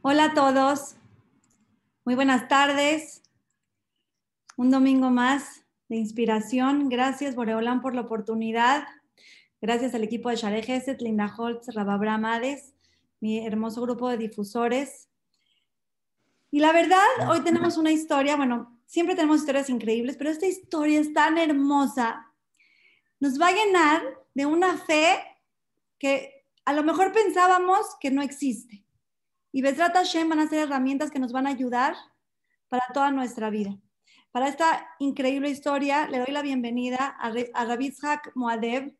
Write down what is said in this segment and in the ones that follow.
Hola a todos, muy buenas tardes. Un domingo más de inspiración. Gracias, Boreolán, por la oportunidad. Gracias al equipo de Share Geset, Linda Holtz, Rababra Amades, mi hermoso grupo de difusores. Y la verdad, hoy tenemos una historia, bueno, siempre tenemos historias increíbles, pero esta historia es tan hermosa. Nos va a llenar de una fe que a lo mejor pensábamos que no existe. Y Besrat Hashem van a ser herramientas que nos van a ayudar para toda nuestra vida. Para esta increíble historia, le doy la bienvenida a, a Rabitzhak Moadev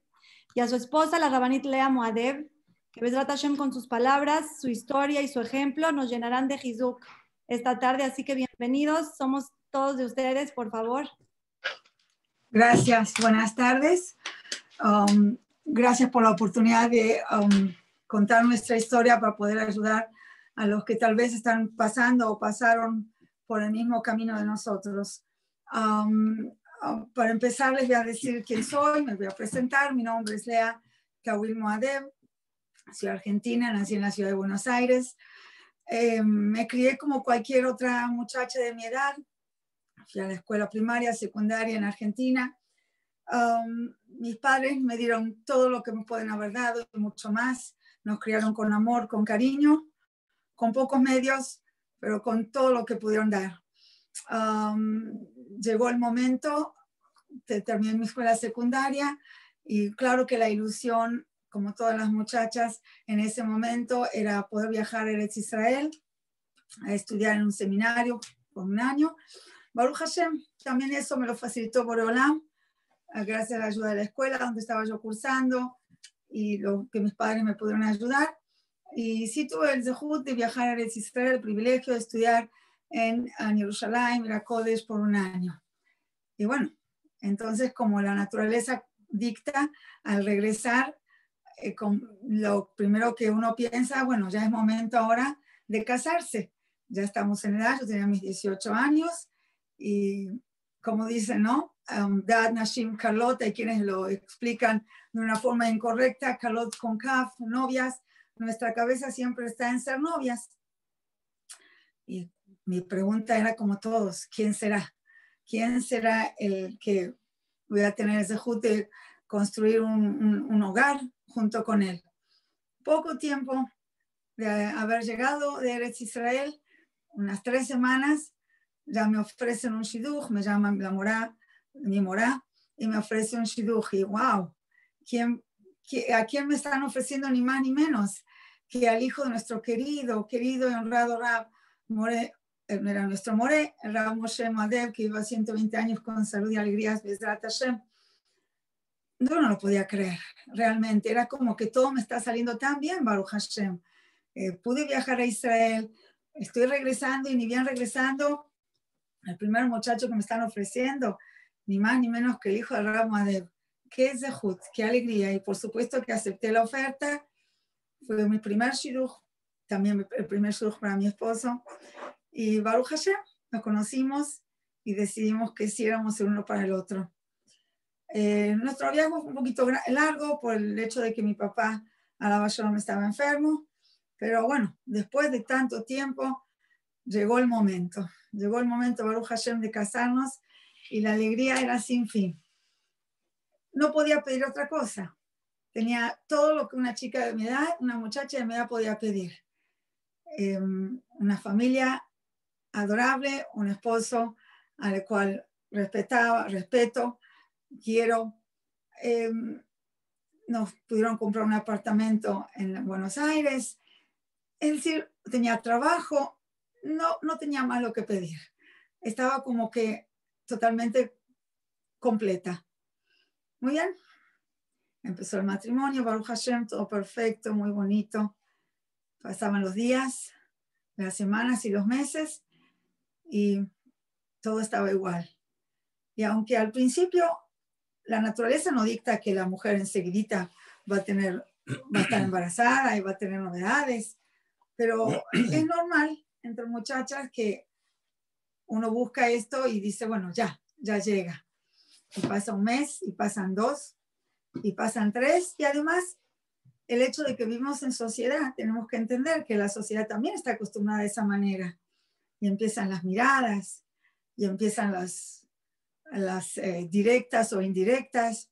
y a su esposa, la Rabanit Lea Moadev, que Besrat Hashem con sus palabras, su historia y su ejemplo nos llenarán de Hizuk esta tarde. Así que bienvenidos, somos todos de ustedes, por favor. Gracias, buenas tardes. Um, gracias por la oportunidad de um, contar nuestra historia para poder ayudar a los que tal vez están pasando o pasaron por el mismo camino de nosotros. Um, um, para empezar, les voy a decir quién soy, me voy a presentar. Mi nombre es Lea Kawil Moadev, soy argentina, nací en la ciudad de Buenos Aires. Eh, me crié como cualquier otra muchacha de mi edad. Fui a la escuela primaria, secundaria en Argentina. Um, mis padres me dieron todo lo que me pueden haber dado y mucho más. Nos criaron con amor, con cariño con pocos medios, pero con todo lo que pudieron dar. llegó el momento, terminé mi escuela secundaria y claro que la ilusión, como todas las muchachas en ese momento, era poder viajar a Eretz Israel, a estudiar en un seminario por un año. Baruch Hashem, también eso me lo facilitó Boreolam, gracias a la ayuda de la escuela donde estaba yo cursando y lo que mis padres me pudieron ayudar. Y sí tuve el zehut de viajar a Israel, el privilegio de estudiar en, en Jerusalén, Miracodes, por un año. Y bueno, entonces como la naturaleza dicta, al regresar, eh, con lo primero que uno piensa, bueno, ya es momento ahora de casarse. Ya estamos en edad, yo tenía mis 18 años y como dicen, ¿no? Um, Dad Nashim Carlota, hay quienes lo explican de una forma incorrecta, Carlot con Kaf, novias, nuestra cabeza siempre está en ser novias. Y mi pregunta era como todos, ¿quién será? ¿Quién será el que voy a tener ese justo de construir un, hogar junto con él? Poco tiempo de haber llegado de Eretz Israel, unas tres semanas, ya me ofrecen un shidduch, me llaman la morá, mi morá, y me ofrece un shidduch. Y wow, ¿quién, ¿a quién me están ofreciendo ni más ni menos? Que al hijo de nuestro querido, querido y honrado Rab More, eh, era nuestro More, Rab Moshe Madev, que iba 120 años con salud y alegrías, Hashem. Yo no lo podía creer, realmente. Era como que todo me está saliendo tan bien, Baruch Hashem. Eh, pude viajar a Israel, estoy regresando y ni bien regresando, el primer muchacho que me están ofreciendo, ni más ni menos que el hijo de Rab Madev. Qué zehut, qué alegría. Y por supuesto que acepté la oferta fue mi primer shidduch, también el primer shidduch para mi esposo. Y Baruch Hashem, nos conocimos y decidimos que hiciéramos el uno para el otro. Eh, nuestro viaje fue un poquito largo por el hecho de que mi papá, Alaba me estaba enfermo, pero bueno, después de tanto tiempo, llegó el momento. Llegó el momento, Baruch Hashem, de casarnos y la alegría era sin fin. No podía pedir otra cosa. Tenía todo lo que una chica de mi edad, una muchacha de mi edad podía pedir. Em, una familia adorable, un esposo al cual respetaba, respeto, quiero. Em, nos pudieron comprar un apartamento en Buenos Aires. Es decir, tenía trabajo, no, no tenía más lo que pedir. Estaba como que totalmente completa. Muy bien. Empezó el matrimonio, Baruch Hashem, todo perfecto, muy bonito. Pasaban los días, las semanas y los meses y todo estaba igual. Y aunque al principio la naturaleza no dicta que la mujer enseguida va a tener, va a estar embarazada y va a tener novedades, pero es normal entre muchachas que uno busca esto y dice, bueno, ya, ya llega. Y pasa un mes y pasan dos y pasan tres y además el hecho de que vivimos en sociedad, tenemos que entender que la sociedad también está acostumbrada de esa manera. Y empiezan las miradas, y empiezan las, las eh, directas o indirectas.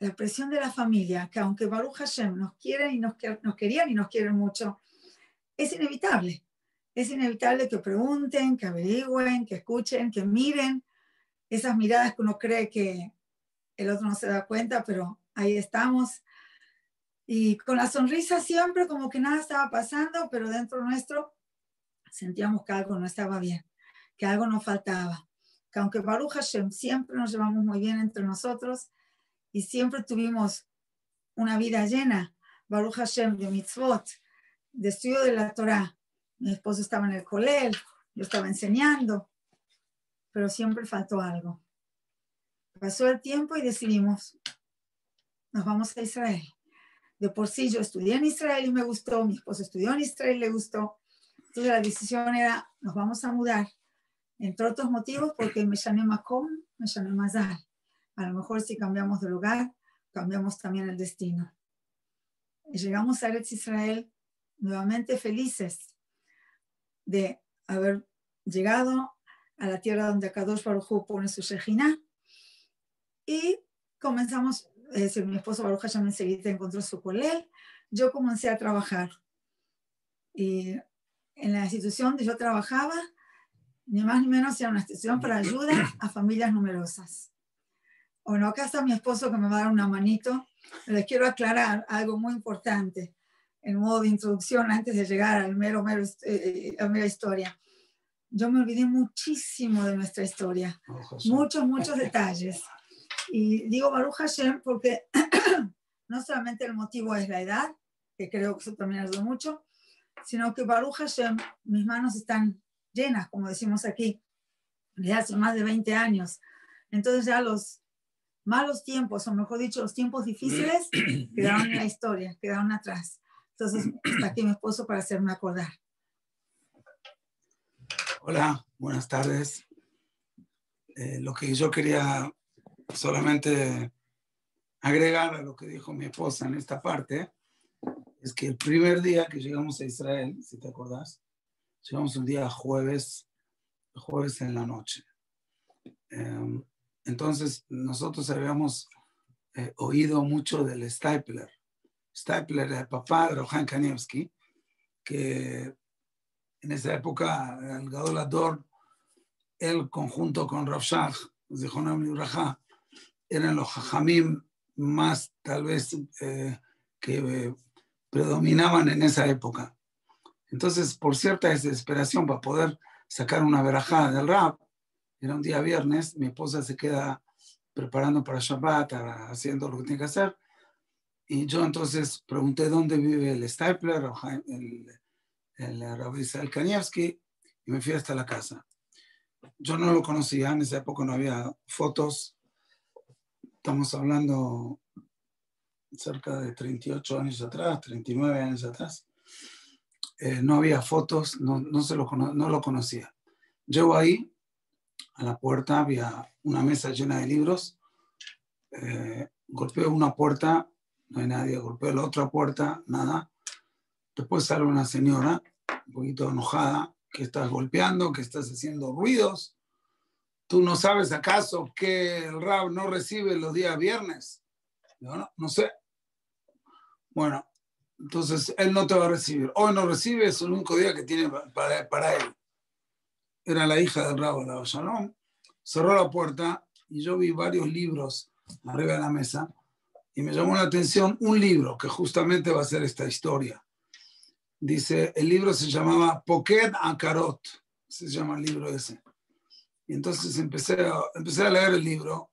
La presión de la familia, que aunque Baruch Hashem nos quiere y nos, nos querían y nos quieren mucho, es inevitable. Es inevitable que pregunten, que averigüen, que escuchen, que miren esas miradas que uno cree que el otro no se da cuenta, pero ahí estamos. Y con la sonrisa siempre como que nada estaba pasando, pero dentro nuestro sentíamos que algo no estaba bien, que algo nos faltaba. Que aunque Baruch Hashem siempre nos llevamos muy bien entre nosotros y siempre tuvimos una vida llena, Baruch Hashem de mitzvot, de estudio de la Torah. Mi esposo estaba en el colel, yo estaba enseñando, pero siempre faltó algo. Pasó el tiempo y decidimos, nos vamos a Israel. De por sí yo estudié en Israel y me gustó, mi esposo estudió en Israel y le gustó. Entonces la decisión era, nos vamos a mudar, entre otros motivos, porque me llamé Macom, me llamé Mazal. A lo mejor si cambiamos de lugar, cambiamos también el destino. Llegamos a Eretz Israel nuevamente felices de haber llegado a la tierra donde Akadosh Baruj pone su Shejina. Y comenzamos, eh, mi esposo Baruch Hashem enseguida encontró su colel, yo comencé a trabajar. Y en la institución donde yo trabajaba, ni más ni menos era una institución para ayuda a familias numerosas. Bueno, acá está mi esposo que me va a dar una manito. Les quiero aclarar algo muy importante en modo de introducción antes de llegar al mero, mero, eh, a mera historia. Yo me olvidé muchísimo de nuestra historia, muchos, muchos detalles. Y digo Baruch Hashem porque no solamente el motivo es la edad, que creo que eso también ayuda mucho, sino que Baruch Hashem, mis manos están llenas, como decimos aquí, de hace más de 20 años. Entonces ya los malos tiempos, o mejor dicho, los tiempos difíciles, quedaron en la historia, quedaron atrás. Entonces, está aquí mi esposo para hacerme acordar. Hola, buenas tardes. Eh, lo que yo quería solamente agregar a lo que dijo mi esposa en esta parte es que el primer día que llegamos a Israel, si te acordás, llegamos un día jueves, jueves en la noche. Em, entonces, nosotros habíamos eh, oído mucho del Stapler Stapler, el papá de Rohan Kanievski, que en esa época, el Gadolador, él conjunto con Rav Shach, de Jonam Raja, eran los jajamim más tal vez eh, que predominaban en esa época. Entonces, por cierta desesperación para poder sacar una verajada del rap, era un día viernes, mi esposa se queda preparando para Shabbat, haciendo lo que tiene que hacer, y yo entonces pregunté dónde vive el Stapler, el, el Rabbi Israel Kanievski, y me fui hasta la casa. Yo no lo conocía, en esa época no había fotos. Estamos hablando cerca de 38 años atrás, 39 años atrás. Eh, no había fotos, no, no, se lo, no lo conocía. Llego ahí, a la puerta había una mesa llena de libros. Eh, golpeo una puerta no hay nadie, golpeó la otra puerta, nada. Después sale una señora, un poquito enojada, que estás golpeando, que estás haciendo ruidos. ¿Tú no sabes acaso que el rab no recibe los días viernes? no, sé. Bueno, entonces él no te va a recibir. Hoy no recibe, es el único día que tiene para, para él. Era la hija del rabo, la Shalom. Cerró la puerta y yo vi varios libros arriba de la mesa y me llamó la atención un libro que justamente va a ser esta historia. Dice, el libro se llamaba Poked Akarot, se llama el libro ese. Y entonces empecé a, empecé a leer el libro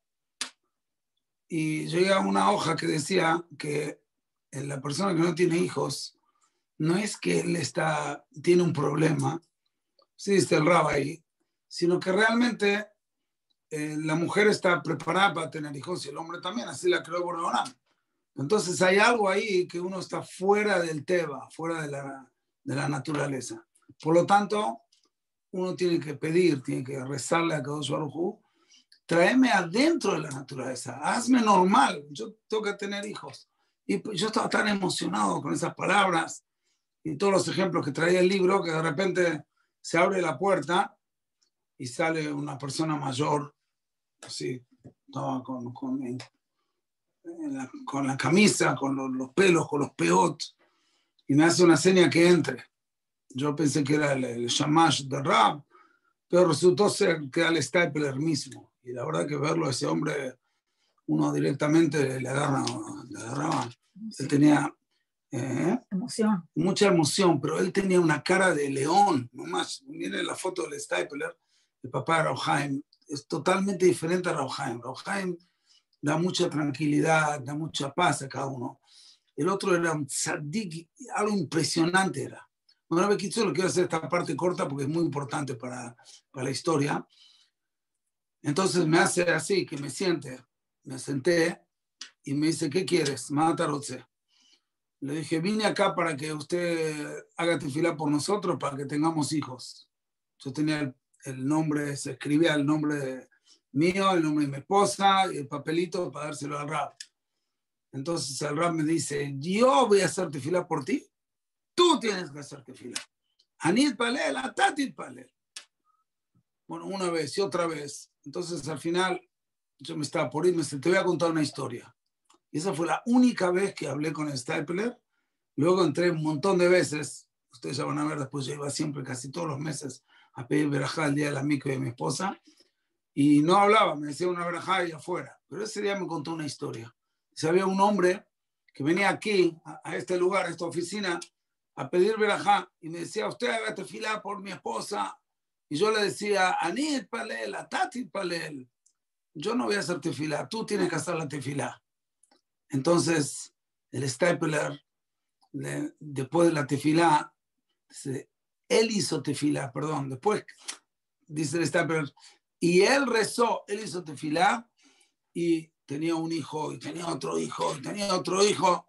y llegué a una hoja que decía que la persona que no tiene hijos no es que él está, tiene un problema, sí dice el ahí, sino que realmente eh, la mujer está preparada para tener hijos y el hombre también, así la creó Borreonam. Entonces hay algo ahí que uno está fuera del Teba, fuera de la, de la naturaleza. Por lo tanto, uno tiene que pedir, tiene que rezarle a Kadosh Baruj tráeme adentro de la naturaleza, hazme normal, yo tengo que tener hijos. Y pues yo estaba tan emocionado con esas palabras y todos los ejemplos que traía el libro que de repente se abre la puerta y sale una persona mayor, así, con, con, la, con la, camisa, con los, los, pelos, con los peots, y me hace una seña que entre. Yo pensé que era el, el shamash de Rab, pero resultó ser que era el Stapler mismo. Y la verdad que verlo a ese hombre, uno directamente le agarra, le agarraba. Él tenía eh, emoción. mucha emoción, pero él tenía una cara de león, nomás. Miren la foto del Stapler, el papá de Rauhaim. Es totalmente diferente a Rauhaim. Rauhaim da mucha tranquilidad, da mucha paz a cada uno. El otro era un tzadik, algo impresionante era. Bueno, lo quiero hacer esta parte corta porque es muy importante para, para la historia. Entonces me hace así, que me siente. Me senté y me dice, ¿qué quieres? Matarotse. Le dije, vine acá para que usted haga tefila por nosotros, para que tengamos hijos. Yo tenía el, el nombre, se escribía el nombre mío, el nombre de mi esposa y el papelito para dárselo al rap. Entonces el rap me dice, yo voy a hacer tefila por ti, tú tienes que hacer tefila. Anit palel, atatit palel. Bueno, una vez y otra vez. Entonces al final yo me estaba por ir, me te voy a contar una historia. Y esa fue la única vez que hablé con Stapler. Luego entré un montón de veces. Ustedes ya van a ver, después yo iba siempre, casi todos los meses, a pedir verajá el día de la mico de mi esposa. Y no hablaba, me decía una verajá y afuera. Pero ese día me contó una historia. Si había un hombre que venía aquí, a, este lugar, a esta oficina, a pedir verajá. Y me decía, usted haga tefilá por mi esposa. Y yo le decía, Anit palel, Atati palel. Yo no voy a hacer tefilá, tú tienes que hacer la tefilá. Entonces, el Stapler, después de la tefilá, él hizo tefilá, perdón, después dice el Stapler, y él rezó, él hizo tefilá y tenía un hijo, y tenía otro hijo, y tenía otro hijo.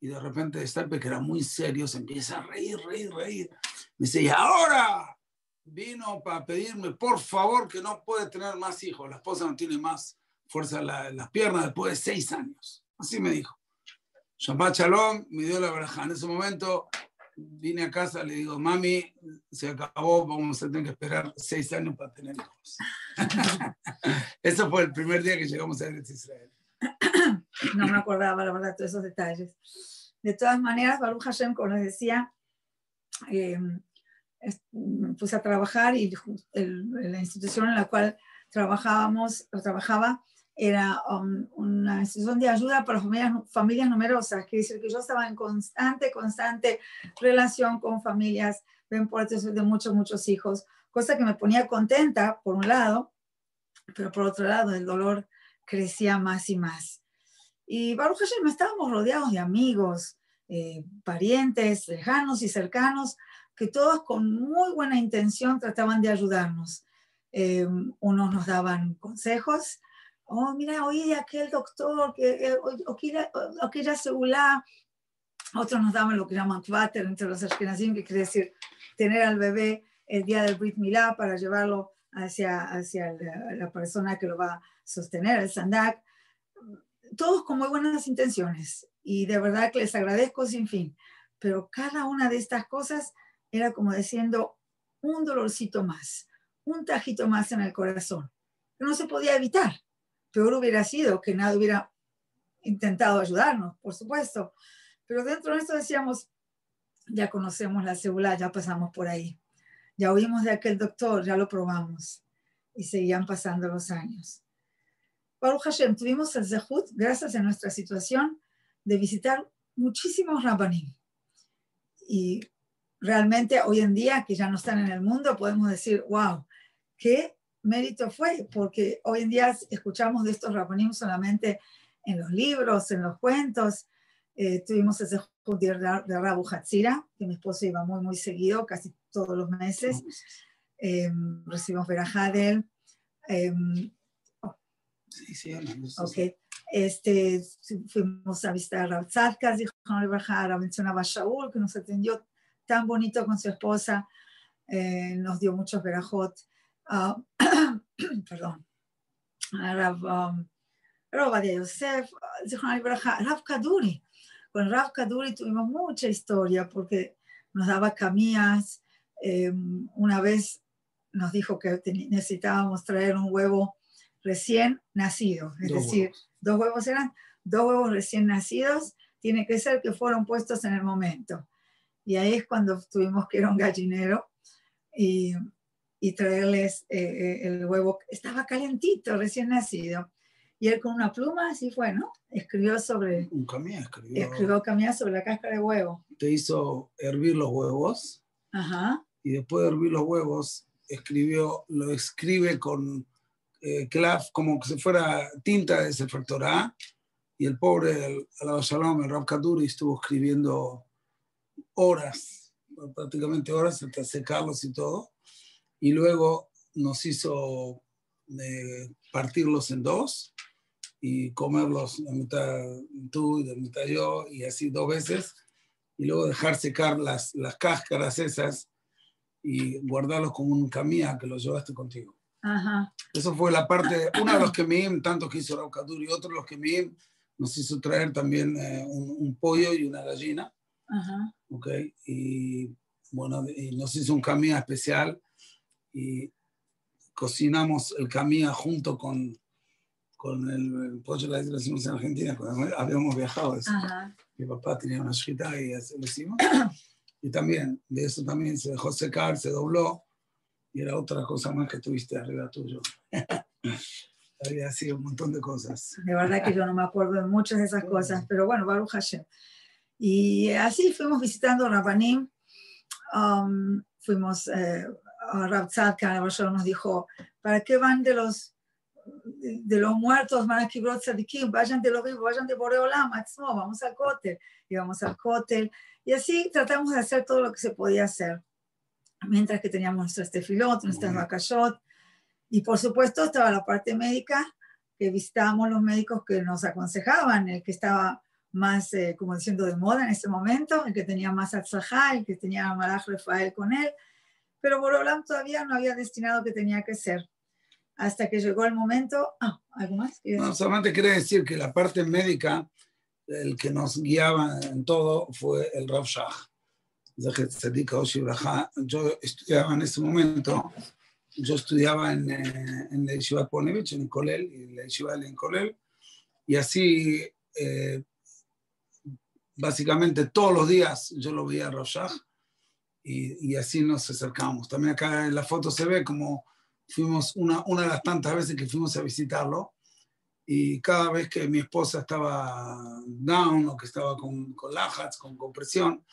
Y de repente Stapler, que era muy serio, se empieza a reír, reír, reír. Me dice, y ahora vino para pedirme, por favor, que no puede tener más hijos. La esposa no tiene más fuerza en, las piernas después de seis años. Así me dijo. Shabbat Shalom me dio la verja. En ese momento vine a casa, le digo, mami, se acabó, vamos a tener que esperar seis años para tener hijos. Eso fue el primer día que llegamos a Israel. No me acordaba, la verdad, todos esos detalles. De todas maneras, Baruch Hashem, como les decía, eh, me puse a trabajar y la institución en la cual trabajábamos, o trabajaba, era um, una institución de ayuda para familias, familias numerosas, que dice que yo estaba en constante, constante relación con familias de muchos, muchos hijos, cosa que me ponía contenta, por un lado, pero por otro lado el dolor crecía más y más. Y Baruch Hashem, estábamos rodeados de amigos, eh, parientes lejanos y cercanos, que todos con muy buena intención trataban de ayudarnos. Eh, unos nos daban consejos, oh, mira, oí de aquel doctor, que, o, aquella segula, otros nos daban lo que llaman kvater entre los ashkenazim, que quiere decir tener al bebé el día del Brit Milá para llevarlo hacia, hacia la, persona que lo va a sostener, el sandak. Todos con muy buenas intenciones y de verdad que les agradezco sin fin. Pero cada una de estas cosas era como diciendo un dolorcito más, un tajito más en el corazón, que no se podía evitar peor hubiera sido que nada hubiera intentado ayudarnos, por supuesto. Pero dentro de esto decíamos, ya conocemos la célula, ya pasamos por ahí. Ya oímos de aquel doctor, ya lo probamos. Y seguían pasando los años. Baruch Hashem, tuvimos el Zehut, gracias a nuestra situación, de visitar muchísimos Rabbanim. Y realmente hoy en día, que ya no están en el mundo, podemos decir, wow, qué mérito fue, porque hoy en día escuchamos de estos rabonim solamente en los libros, en los cuentos. Eh, tuvimos ese judío de Rabu Hatzira, que mi esposo iba muy, muy seguido, casi todos los meses. Eh, recibimos Verajadel. Eh, sí, sí, ok. Este, fuimos a visitar a Rab Tzadkas, dijo la mencionaba Shaul, que nos atendió tan bonito con su esposa, eh, nos dio muchos verajot. Ah, perdón, Rav, um, Roba de Yosef, Rav Kaduri. Con Rav Kaduri tuvimos mucha historia porque nos daba camillas. Em, una vez nos dijo que necesitábamos traer un huevo recién nacido, es decir, dos huevos eran dos huevos recién nacidos, tiene que ser que fueron puestos en el momento. Y ahí es cuando tuvimos que ir a un gallinero y, y traerles eh, eh, el huevo. Estaba calentito, recién nacido. Y él con una pluma, así fue, ¿no? Escribió sobre... Un camino escribió. Escribió sobre la cáscara de huevo. Te hizo hervir los huevos. Ajá. Y después de hervir los huevos, escribió, lo escribe con eh, clav, como si fuera tinta de Sefer Torah. Y el pobre, el, el el Rab Kaduri, estuvo escribiendo horas, prácticamente horas, hasta secarlos y todo. Y luego nos hizo eh, partirlos en dos y comerlos de mitad tú y de mitad yo, y así dos veces, y luego dejar secar las, las cáscaras esas y guardarlos como un camilla que los llevaste contigo. Ajá. Eso fue la parte, uno de los que me tanto que hizo Raucadur y otro de los que me nos hizo traer también eh, un, un, pollo y una gallina. Ajá. Ok, y bueno, y nos hizo un camilla especial y cocinamos el camilla junto con, con el, pollo pollo, lo hicimos en Argentina, cuando habíamos viajado. Eso. Mi papá tenía una shkita y así lo hicimos. Y también, de eso también se dejó secar, se dobló, y era otra cosa más que tuviste arriba tuyo. Había sido un montón de cosas. De verdad que yo no me acuerdo de muchas de esas cosas, pero bueno, Baruch Hashem. Y así fuimos visitando Rabanim, um, fuimos eh, a Rab Tzadka, nos dijo, ¿para qué van de los de los muertos, vayan de los vivos, vayan de Boreolam, vamos al cótel, y vamos al cótel, y así tratamos de hacer todo lo que se podía hacer, mientras que teníamos nuestras tefilot, nuestras bakashot, y por supuesto estaba la parte médica, que visitábamos los médicos que nos aconsejaban, el que estaba más, eh, como diciendo, de moda en ese momento, el que tenía más atzajá, el que tenía a Malach Rafael con él, pero Boreolam todavía no había destinado que tenía que ser hasta que llegó el momento. Ah, ¿algo más? No, solamente quiere decir que la parte médica, el que nos guiaba en todo fue el Rav Shah. Yo estudiaba en ese momento, yo estudiaba en, eh, en la Yeshiva Ponevich, en Colel, y la Yeshiva en Colel, y así, eh, básicamente todos los días yo lo veía a Rav Shah, y, y así nos acercamos. También acá en la foto se ve como fuimos una, una de las tantas veces que fuimos a visitarlo y cada vez que mi esposa estaba down o que estaba con, con lajats, con compresión,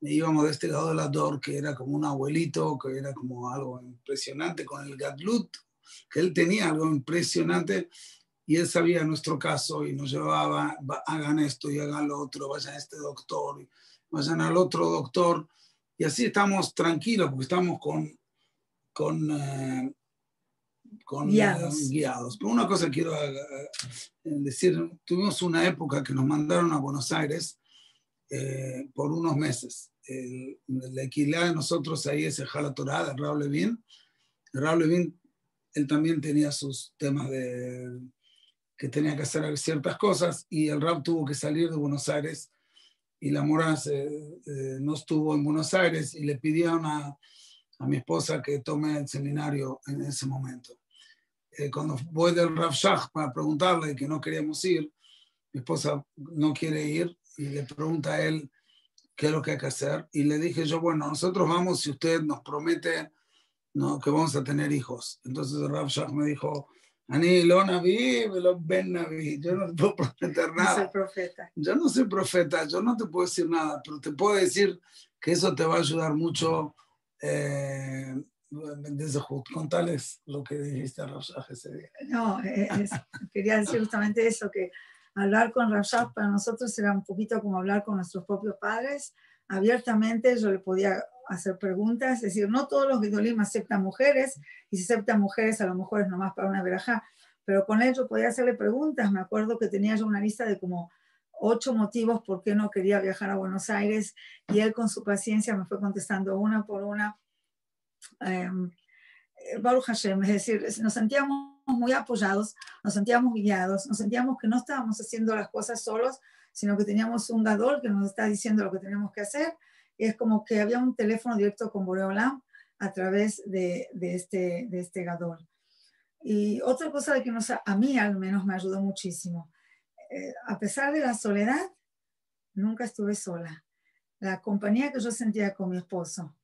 íbamos de este lado del ador, que era como un abuelito, que era como algo impresionante, con el gadlut, que él tenía algo impresionante, y él sabía nuestro caso y nos llevaba, hagan esto y hagan lo otro, vayan a este doctor, y vayan al otro doctor, y así estamos tranquilos, porque estamos con, con eh, con guiados. guiados. Pero una cosa quiero eh, eh, decir, tuvimos una época que nos mandaron a Buenos Aires eh, por unos meses. El, la de nosotros ahí es el Jala Torah de Raúl Levin. Raúl Levin, él también tenía sus temas de que tenía que hacer ciertas cosas y el Raúl tuvo que salir de Buenos Aires y la Mora no estuvo en Buenos Aires y le pidieron a, a mi esposa que tome el seminario en ese momento. Eh, cuando voy del Rav Shach para preguntarle que no queríamos ir, mi esposa no quiere ir y le pregunta a él qué es lo que hay que hacer. Y le dije yo, bueno, nosotros vamos si usted nos promete ¿no? que vamos a tener hijos. Entonces Rav Shach me dijo, Ani, lo naví, lo ben naví. Yo no te puedo prometer nada. No soy profeta. Yo no soy profeta, yo no te puedo decir nada, pero te puedo decir que eso te va a ayudar mucho eh, desde contales lo que dijiste a Rashad ese día. No, eh, quería decir justamente eso, que hablar con Rashad para nosotros era un poquito como hablar con nuestros propios padres. Abiertamente yo le podía hacer preguntas, es decir, no todos los Gidolim aceptan mujeres, y si aceptan mujeres a lo mejor es nomás para una verajá, pero con él yo podía hacerle preguntas. Me acuerdo que tenía yo una lista de como ocho motivos por qué no quería viajar a Buenos Aires y él con su paciencia me fue contestando una por una. Eh, Baruch Hashem, es decir, nos sentíamos muy apoyados, nos sentíamos guiados, nos sentíamos que no estábamos haciendo las cosas solos, sino que teníamos un gadol que nos está diciendo lo que tenemos que hacer. Y es como que había un teléfono directo con Boreolam a través de, de, este, de este gadol. Y otra cosa de que nos, a mí al menos me ayudó muchísimo. Eh, a pesar de la soledad, nunca estuve sola. La compañía que yo sentía con mi esposo,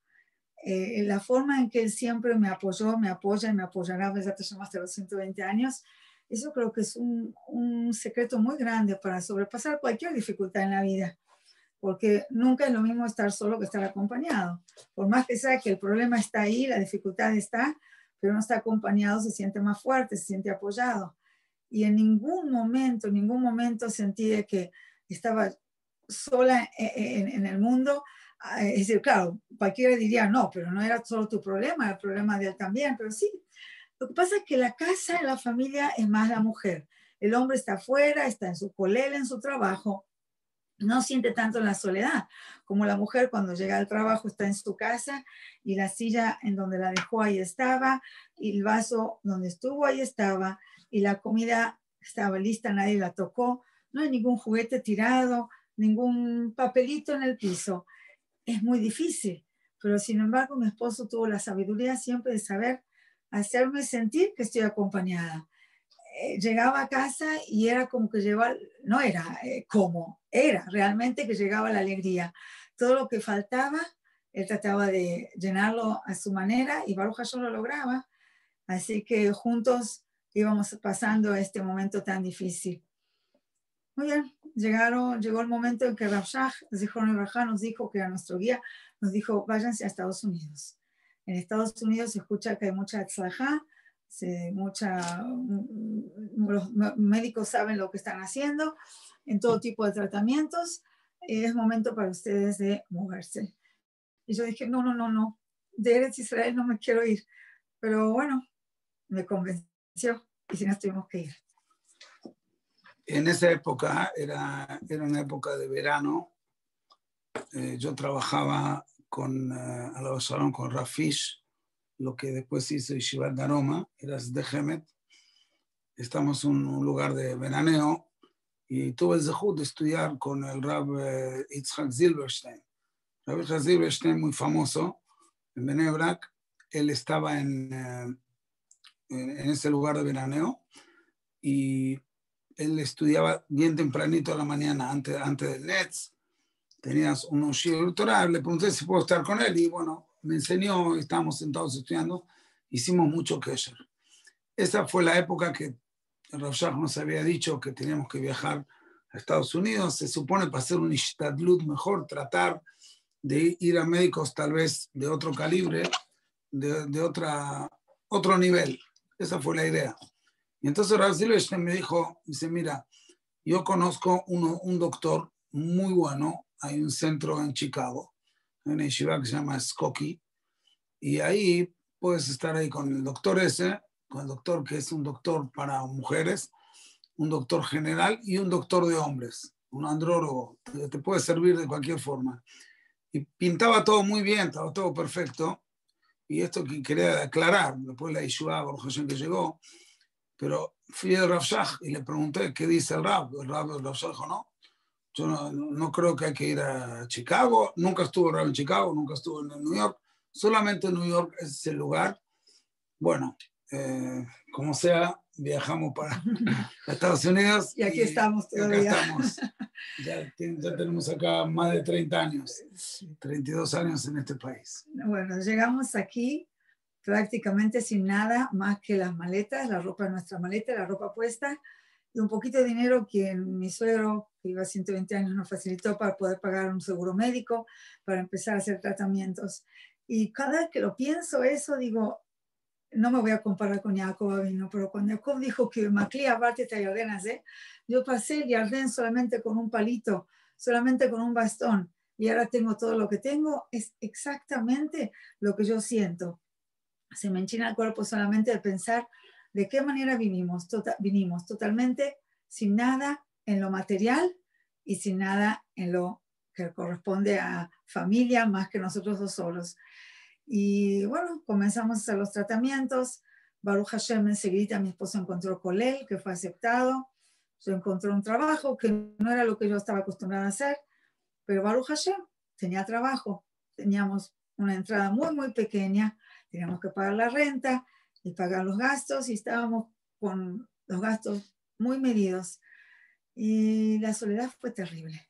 eh, la forma en que él siempre me apoyó, me apoya y me apoyará desde hasta los 120 años, eso creo que es un, un, secreto muy grande para sobrepasar cualquier dificultad en la vida, porque nunca es lo mismo estar solo que estar acompañado. Por más que sea que el problema está ahí, la dificultad está, pero uno está acompañado, se siente más fuerte, se siente apoyado. Y en ningún momento, en ningún momento sentí que estaba sola en, en el mundo, es decir, claro, cualquiera diría, no, pero no era solo tu problema, era el problema de él también, pero sí. Lo que pasa es que la casa la familia es más la mujer. El hombre está afuera, está en su colela, en su trabajo, no siente tanto la soledad como la mujer cuando llega al trabajo está en su casa y la silla en donde la dejó ahí estaba y el vaso donde estuvo ahí estaba y la comida estaba lista, nadie la tocó, no hay ningún juguete tirado, ningún papelito en el piso es muy difícil, pero sin embargo mi esposo tuvo la sabiduría siempre de saber hacerme sentir que estoy acompañada. Eh, llegaba a casa y era como que llevaba, no era eh, como, era realmente que llegaba la alegría. Todo lo que faltaba, él trataba de llenarlo a su manera y Baruch yo lo lograba. Así que juntos íbamos pasando este momento tan difícil. Muy bien, llegaron, llegó el momento en que Rafshah, nos dijo que a nuestro guía nos dijo, váyanse a Estados Unidos. En Estados Unidos se escucha que hay mucha tzlajá, mucha, mm, los médicos saben lo que están haciendo en todo tipo de tratamientos. Es momento para ustedes de moverse. Y yo dije, no, no, no, no, de Eretz Israel no me quiero ir. Pero bueno, me convenció y si nos tuvimos que ir en esa época, era, era una época de verano, eh, yo trabajaba con, uh, con Rafish, lo que después hizo Yeshivat Daroma, era de Hemet. Estamos en un lugar de veraneo y tuve el zehut de estudiar con el Rab uh, Yitzhak Silverstein. Rab Yitzhak Silverstein, muy famoso en Benebrak, él estaba en, en, en ese lugar de veraneo y él estudiaba bien tempranito a la mañana, antes, antes del NETS. Tenías un doctoral, le pregunté si puedo estar con él y bueno, me enseñó, estábamos sentados estudiando, hicimos mucho Kesher. Esa fue la época que Rav nos había dicho que teníamos que viajar a Estados Unidos. Se supone para hacer un Ishtadlut mejor, tratar de ir a médicos tal vez de otro calibre, de, de otra, otro nivel. Esa fue la idea. Y entonces Rav Silverstein me dijo, dice, mira, yo conozco uno, un doctor muy bueno, hay un centro en Chicago, en Yeshiva que se llama Skokie, y ahí puedes estar ahí con el doctor ese, con el doctor que es un doctor para mujeres, un doctor general y un doctor de hombres, un andrólogo, te, te puede servir de cualquier forma. Y pintaba todo muy bien, estaba todo perfecto. Y esto que quería aclarar, después la Yeshiva, por que llegó, pero fui a Rav y le pregunté qué dice el Rav. El Rav, el dijo, no, yo no, no, creo que hay que ir a Chicago. Nunca estuvo Rav en Chicago, nunca estuvo en New York. Solamente New York es el lugar. Bueno, eh, como sea, viajamos para Estados Unidos. Y aquí estamos todavía. Acá estamos. Ya, ya, tenemos acá más de 30 años, 32 años en este país. Bueno, llegamos aquí prácticamente sin nada más que las maletas, la ropa nuestra maleta, la ropa puesta y un poquito de dinero que mi suegro, que iba a 120 años, nos facilitó para poder pagar un seguro médico, para empezar a hacer tratamientos. Y cada vez que lo pienso eso, digo, no me voy a comparar con Jacob Avino, pero cuando Jacob dijo que Maclí aparte te ordenas, ¿eh? yo pasé el jardín solamente con un palito, solamente con un bastón, y ahora tengo todo lo que tengo, es exactamente lo que yo siento se me enchina el cuerpo solamente de pensar de qué manera vinimos, tota, vinimos totalmente sin nada en lo material y sin nada en lo que corresponde a familia más que nosotros dos solos. Y bueno, comenzamos a hacer los tratamientos. Baruch Hashem enseguida mi esposo encontró él, que fue aceptado. Yo encontré un trabajo que no era lo que yo estaba acostumbrada a hacer, pero Baruch Hashem tenía trabajo. Teníamos una entrada muy, muy pequeña, teníamos que pagar la renta y pagar los gastos y estábamos con los gastos muy medidos. Y la soledad fue terrible.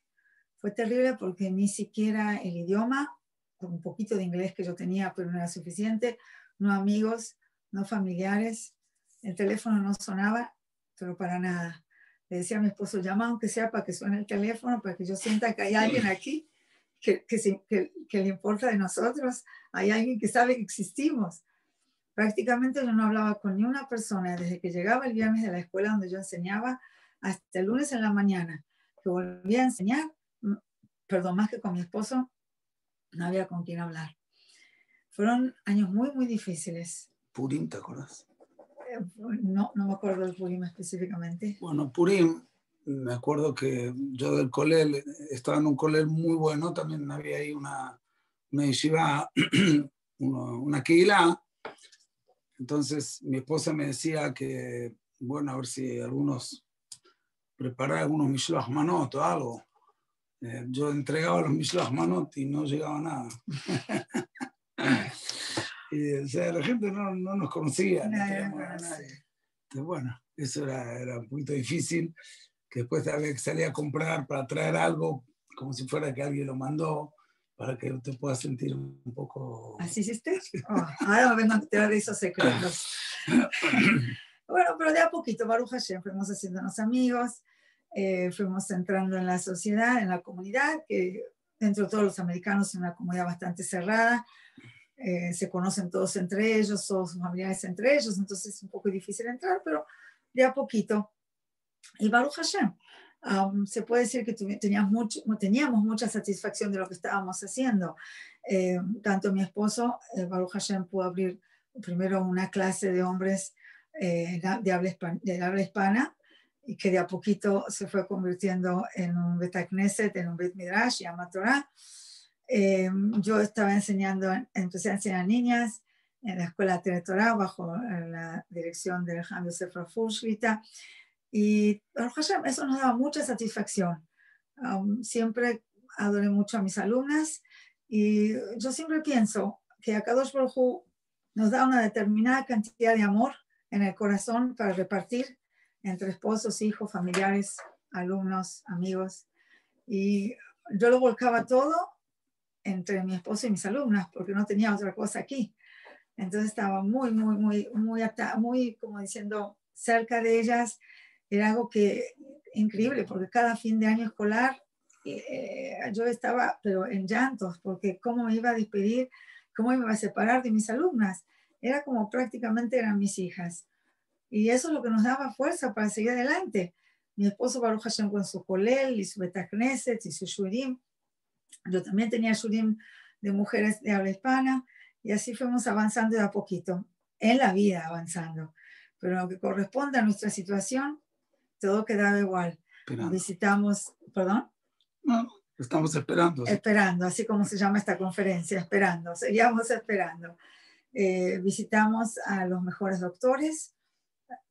Fue terrible porque ni siquiera el idioma, con un poquito de inglés que yo tenía, pero no era suficiente, no amigos, no familiares, el teléfono no sonaba, pero para nada. Le decía a mi esposo, llama aunque sea para que suene el teléfono, para que yo sienta que hay alguien aquí que, que, que, le importa de nosotros, hay alguien que sabe que existimos. Prácticamente yo no hablaba con ni una persona desde que llegaba el viernes de la escuela donde yo enseñaba hasta el lunes en la mañana, que volvía a enseñar, perdón, más que con mi esposo, no había con quién hablar. Fueron años muy, muy difíciles. Purim, ¿te acuerdas? Eh, no, no me acuerdo del Purim específicamente. Bueno, Purim, me acuerdo que yo del colel, estaba en un colel muy bueno, también había ahí una, una yeshiva, una kila. Entonces mi esposa me decía que, bueno, a ver si algunos preparar algunos Mishloach Manot o algo. Eh, yo entregaba los Mishloach Manot y no llegaba nada. y, o sea, la gente no, no nos conocía, no nadie. Entonces, bueno, eso era, era, un poquito difícil, que después había que salir a comprar para traer algo, como si fuera que alguien lo mandó, para que te puedas sentir un poco... ¿Así hiciste? Oh, ahora vengo a enterar de esos secretos. Bueno, pero de a poquito, Baruch Hashem, fuimos haciéndonos amigos, eh, fuimos entrando en la sociedad, en la comunidad, que dentro de todos los americanos es una comunidad bastante cerrada, eh, se conocen todos entre ellos, todos sus familiares entre ellos, entonces es un poco difícil entrar, pero de a poquito. Y Baruch Hashem, um, se puede decir que teníamos, mucho, teníamos mucha satisfacción de lo que estábamos haciendo. Eh, tanto mi esposo, Baruch Hashem, pudo abrir primero una clase de hombres eh, de, habla de, habla hispana y que de a poquito se fue convirtiendo en un Betacneset, en un Bet Midrash y Torah. Eh, yo estaba enseñando, empecé a enseñar niñas en la escuela Torah bajo la dirección de Alejandro Sefer Fushvita y eso nos daba mucha satisfacción. Um, siempre adoré mucho a mis alumnas y yo siempre pienso que a Kadosh Baruj nos da una determinada cantidad de amor en el corazón para repartir entre esposos, hijos, familiares, alumnos, amigos. Y yo lo volcaba todo entre mi esposo y mis alumnas, porque no tenía otra cosa aquí. Entonces estaba muy, muy, muy, muy, muy, como diciendo, cerca de ellas. Era algo que increíble, porque cada fin de año escolar eh, yo estaba, pero en llantos, porque cómo me iba a despedir, cómo me iba a separar de mis alumnas era como prácticamente eran mis hijas. Y eso es lo que nos daba fuerza para seguir adelante. Mi esposo Baruch Hashem con su kolel y su betacneset y su shurim. Yo también tenía shurim de mujeres de habla hispana y así fuimos avanzando de a poquito, en la vida avanzando. Pero lo que corresponde a nuestra situación, todo quedaba igual. Visitamos, perdón. No, estamos esperando. Esperando, así como se llama esta conferencia, esperando, seguíamos esperando. Eh, visitamos a los mejores doctores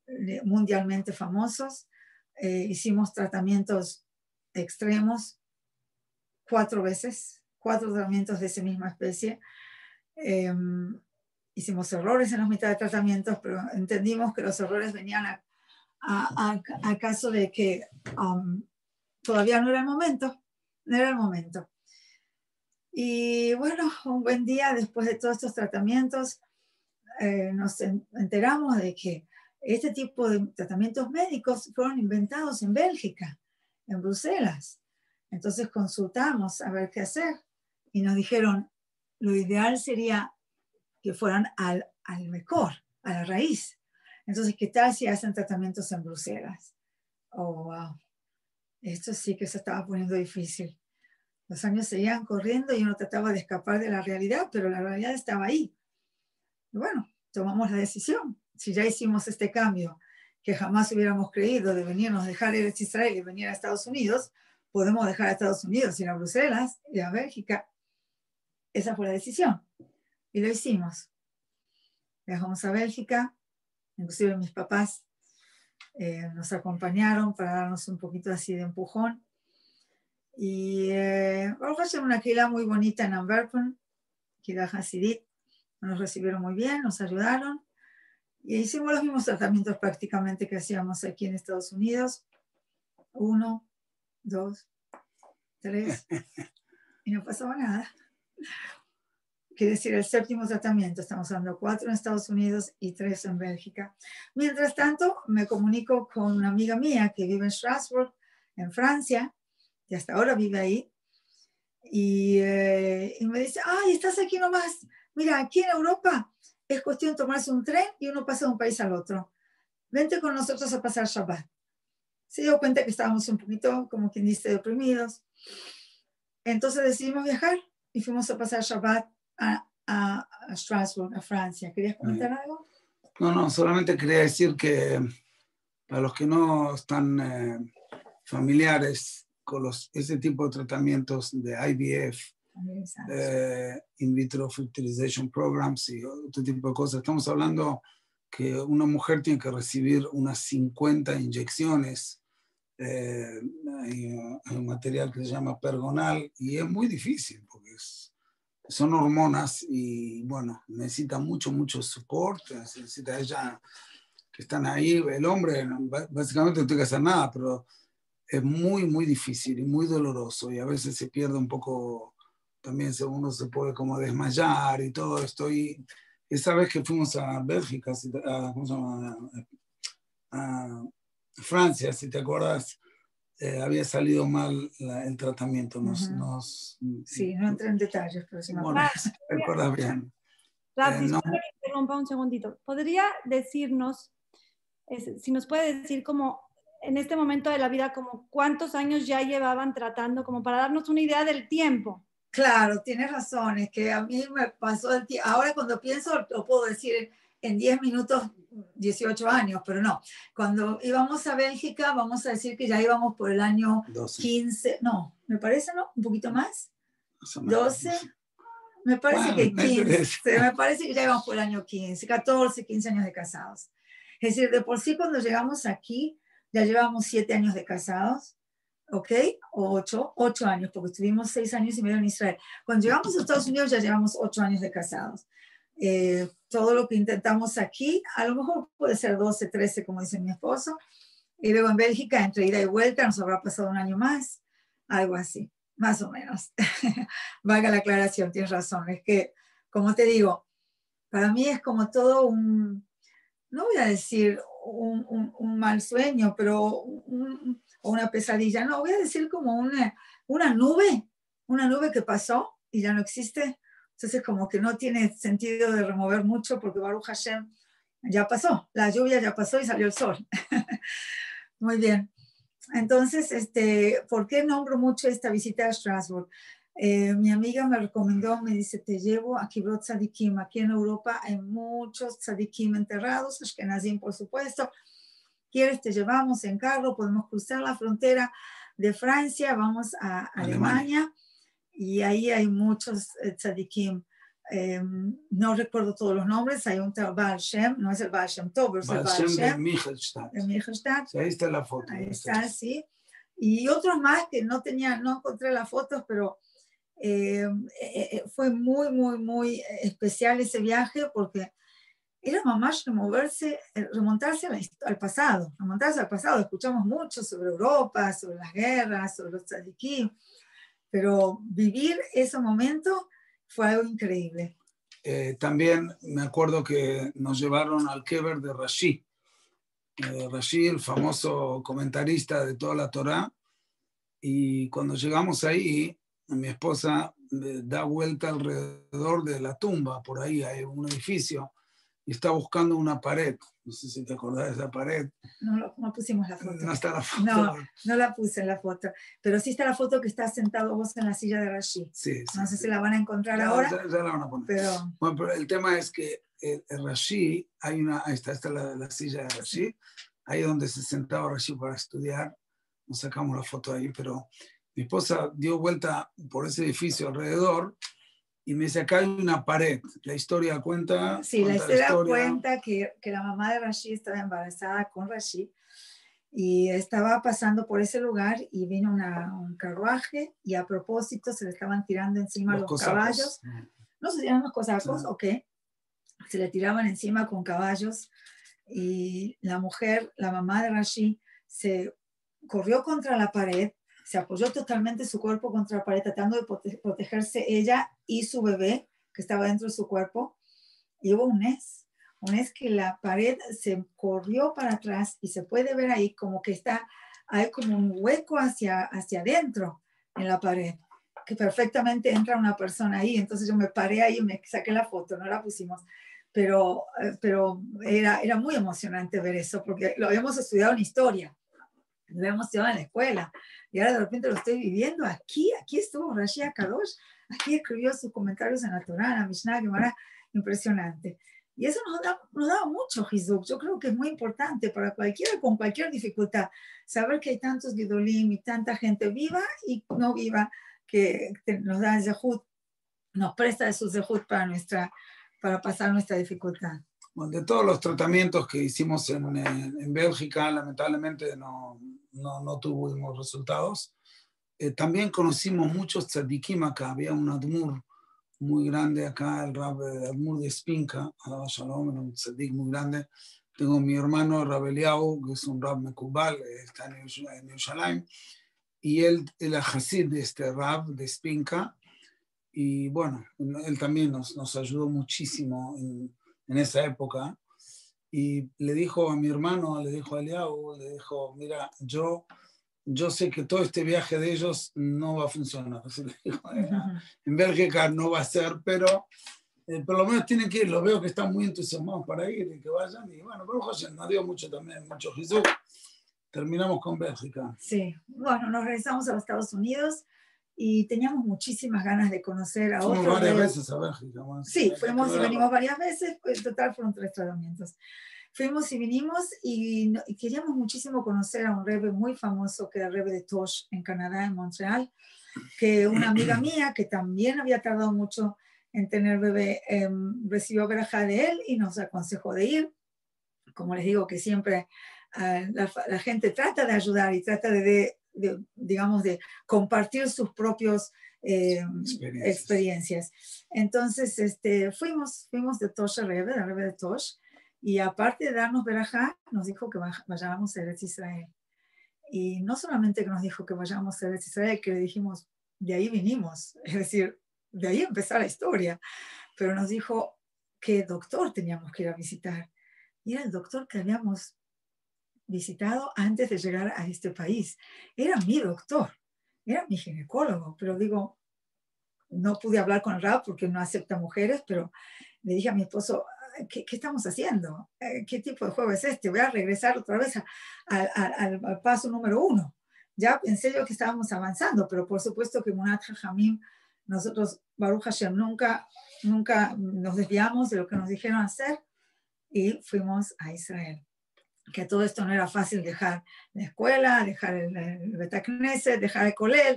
eh, mundialmente famosos, eh, hicimos tratamientos extremos cuatro veces, cuatro tratamientos de esa misma especie. Em, hicimos errores en los mitad de tratamientos, pero entendimos que los errores venían a, a, caso de que um, todavía no era el momento, no era el momento. Y bueno, un buen día después de todos estos tratamientos, eh, nos enteramos de que este tipo de tratamientos médicos fueron inventados en Bélgica, en Bruselas. Entonces consultamos a ver qué hacer y nos dijeron, lo ideal sería que fueran al, al mejor, a la raíz. Entonces, ¿qué tal si hacen tratamientos en Bruselas? Oh, wow. Esto sí que se estaba poniendo difícil. Los años seguían corriendo y uno trataba de escapar de la realidad, pero la realidad estaba ahí. Y bueno, tomamos la decisión. Si ya hicimos este cambio que jamás hubiéramos creído de venirnos, dejar el Israel y venir a Estados Unidos, podemos dejar a Estados Unidos, ir a Bruselas, ir a Bélgica. Esa fue la decisión. Y lo hicimos. Viajamos a Bélgica, inclusive mis papás eh, nos acompañaron para darnos un poquito así de empujón. Y eh, una quila muy bonita en Antwerpen, Kila Hasidit, nos recibieron muy bien, nos ayudaron y hicimos los mismos tratamientos prácticamente que hacíamos aquí en Estados Unidos. Uno, dos, tres, y no pasaba nada. Quiere decir, el séptimo tratamiento, estamos dando cuatro en Estados Unidos y tres en Bélgica. Mientras tanto, me comunico con una amiga mía que vive en Strasbourg, en Francia, y hasta ahora vive ahí, y, eh, y me dice, ay, estás aquí nomás, mira, aquí en Europa es cuestión de tomarse un tren y uno pasa de un país al otro. Vente con nosotros a pasar Shabbat. Se dio cuenta que estábamos un poquito, como quien dice, deprimidos. Entonces decidimos viajar y fuimos a pasar Shabbat a, a, a Strasbourg, a Francia. ¿Querías comentar algo? No, no, solamente quería decir que para los que no están eh, familiares con los, ese tipo de tratamientos de IVF, in vitro fertilization programs y otro tipo de cosas, estamos hablando que una mujer tiene que recibir unas 50 inyecciones eh, hay, un material que se llama pergonal y es muy difícil porque es, son hormonas y bueno, necesita mucho, mucho soporte, necesita ella que están ahí, el hombre básicamente no tiene que hacer nada, pero es muy, muy difícil y muy doloroso y a veces se pierde un poco, también uno se puede como desmayar y todo esto. Y esa vez que fuimos a Bélgica, a, ¿cómo se llama? a Francia, si te acuerdas, eh, había salido mal el tratamiento. Nos, nos, sí, no entré en detalles, pero me bueno, recuerdas bien. Rafi, eh, no. interrumpa un segundito. ¿Podría decirnos, si nos puede decir como en este momento de la vida, como cuántos años ya llevaban tratando, como para darnos una idea del tiempo? Claro, tienes razón, es que a mí me pasó el tiempo. Ahora cuando pienso, lo puedo decir en 10 minutos 18 años, pero no. Cuando íbamos a Bélgica, vamos a decir que ya íbamos por el año 15, no, me parece, ¿no? Un poquito más. 12. Me parece que 15, me parece que ya íbamos por el año 15, 14, 15 años de casados. Es decir, de por sí cuando llegamos aquí, ya llevamos 7 años de casados, ¿ok? O 8, 8 años, porque estuvimos 6 años y medio en Israel. Cuando llegamos a Estados Unidos ya llevamos 8 años de casados. Eh, todo lo que intentamos aquí, a lo mejor puede ser 12, 13, como dice mi esposo, y luego en Bélgica, entre ida y vuelta, nos habrá pasado un año más, algo así, más o menos. Valga la aclaración, tienes razón, es que, como te digo, para mí es como todo un, no voy a decir un, un, un mal sueño, pero un, una pesadilla, no, voy a decir como una, una nube, una nube que pasó y ya no existe, entonces, como que no tiene sentido de remover mucho porque Baruch Hashem ya pasó, la lluvia ya pasó y salió el sol. Muy bien. Entonces, este, ¿por qué nombro mucho esta visita a Strasbourg? Eh, mi amiga me recomendó, me dice, te llevo a Kibrot Tzadikim. Aquí en Europa hay muchos Tzadikim enterrados, Ashkenazim, por supuesto. ¿Quieres? Te llevamos en carro, podemos cruzar la frontera de Francia, vamos a Alemania y ahí hay muchos eh, tzadikim. Eh, no recuerdo todos los nombres, hay un Baal Shem, no es el Baal Shem Tov, es el Baal Shem. de Michelstadt. De Michelstadt. Sí, ahí está la foto. Ahí está, sí. Y otros más que no tenía, no encontré las fotos, pero eh, eh, fue muy, muy, muy especial ese viaje porque era mamás removerse, remontarse al, pasado, remontarse al pasado. Escuchamos mucho sobre Europa, sobre las guerras, sobre los tzadikim pero vivir ese momento fue algo increíble. Eh, también me acuerdo que nos llevaron al Keber de Rashi. Eh, Rashi, el famoso comentarista de toda la Torá. Y cuando llegamos ahí, mi esposa da vuelta alrededor de la tumba, por ahí hay un edificio, y está buscando una pared. No sé si te acordás de esa pared. No, no pusimos la foto. No está la foto. No, no la puse en la foto. Pero sí está la foto que está sentado vos en la silla de Rashi. Sí, sí. No sé si la van a encontrar ahora. Ya, ya, la van a poner. Pero... Bueno, pero el tema es que el, el Rashi, hay una, ahí está, está la, la silla de Rashi, ahí donde se sentaba Rashi para estudiar. Nos sacamos la foto ahí, pero mi esposa dio vuelta por ese edificio alrededor y me dice, acá hay una pared. La historia cuenta. Sí, la cuenta historia cuenta que, que la mamá de Rashid estaba embarazada con Rashid y estaba pasando por ese lugar y vino una- un carruaje y a propósito se le estaban tirando encima los, cosacos. caballos. No sé si eran los cosacos Sí. o qué. Se le tiraban encima con caballos y la mujer, la mamá de Rashid, se corrió contra la pared, se apoyó totalmente su cuerpo contra la pared, tratando de prote- protegerse ella y su bebé que estaba dentro de su cuerpo. Y hubo un mes, un mes que la pared se corrió para atrás y se puede ver ahí como que está, hay como un hueco hacia, hacia adentro en la pared, que perfectamente entra una persona ahí. Entonces yo me paré ahí y me saqué la foto, no la pusimos. Pero, eh, pero era, era muy emocionante ver eso, porque lo habíamos estudiado en historia, lo habíamos estudiado en la escuela, y ahora de repente lo estoy viviendo aquí, aquí estuvo Rashid Kadosh, aquí escribió sus comentarios en la Torah, en la Mishnah, Gemara, impresionante. Y eso nos da, nos da mucho Hizuk. Yo creo que es muy importante para cualquiera con cualquier dificultad saber que hay tantos Gidolim y tanta gente viva y no viva que nos da Zehut, nos presta su Zehut para, nuestra, para pasar nuestra dificultad. Bueno, de todos los tratamientos que hicimos en, en- en Bélgica, lamentablemente no, no, no tuvimos resultados. Eh, también conocimos muchos tzadikim acá. Había un Admur muy grande acá, el Rab eh, Admur de Alaba Shalom, un tzadik muy grande. Tengo mi hermano Rab Eliyahu, que es un Rab Mekubal, eh, está en Yerusha- en Yerushalayim. Y él, el Hasid de este Rab de Spinka. Y bueno, él también nos, nos ayudó muchísimo en, en esa época. Y le dijo a mi hermano, le dijo a Eliahu, le dijo, mira, yo, yo sé que todo este viaje de ellos no va a funcionar. En Bélgica no va a ser, pero eh, por lo menos tienen que ir. Lo veo que están muy entusiasmados para ir y que vayan. Y bueno, pero José nos dio mucho también, mucho Jesús. Terminamos con Bélgica. Sí, bueno, nos regresamos a los Estados Unidos y teníamos muchísimas ganas de conocer a Fuimos otros. varias de- veces a Bélgica. bueno, Sí, fuimos y venimos varias veces, en total fueron tres tratamientos. Fuimos y vinimos y, y queríamos muchísimo conocer a un rebe muy famoso que era el rebe de Tosh en Canadá, en Montreal, que una amiga mía que también había tardado mucho en tener bebé em, recibió verajá de él y nos aconsejó de ir. Como les digo que siempre ah, la, la gente trata de ayudar y trata de, de- de, digamos, de compartir sus propios em, Experiencias. experiencias. Entonces, este, fuimos, fuimos de Tosh a Rebe, de Rebe de Tosh, y aparte de darnos verajá, nos dijo que va- vayamos a Eretz Israel. Y no solamente que nos dijo que vayamos a Eretz Israel, que le dijimos, de ahí vinimos, es decir, de ahí empezó la historia, pero nos dijo qué doctor teníamos que ir a visitar. Y era el doctor que habíamos visitado antes de llegar a este país. Era mi doctor, era mi ginecólogo, pero digo, no pude hablar con el porque no acepta mujeres, pero le dije a mi esposo, ¿qué, qué estamos haciendo? Eh, ¿Qué tipo de juego es este? Voy a regresar otra vez a- a- a- al, paso número uno. Ya pensé yo que estábamos avanzando, pero por supuesto que Munat Jamim, nosotros, Baruch Hashem, nunca, nunca nos desviamos de lo que nos dijeron hacer y fuimos a Israel. Que todo esto no era fácil dejar la escuela, dejar el, el Betacneset, dejar el colel,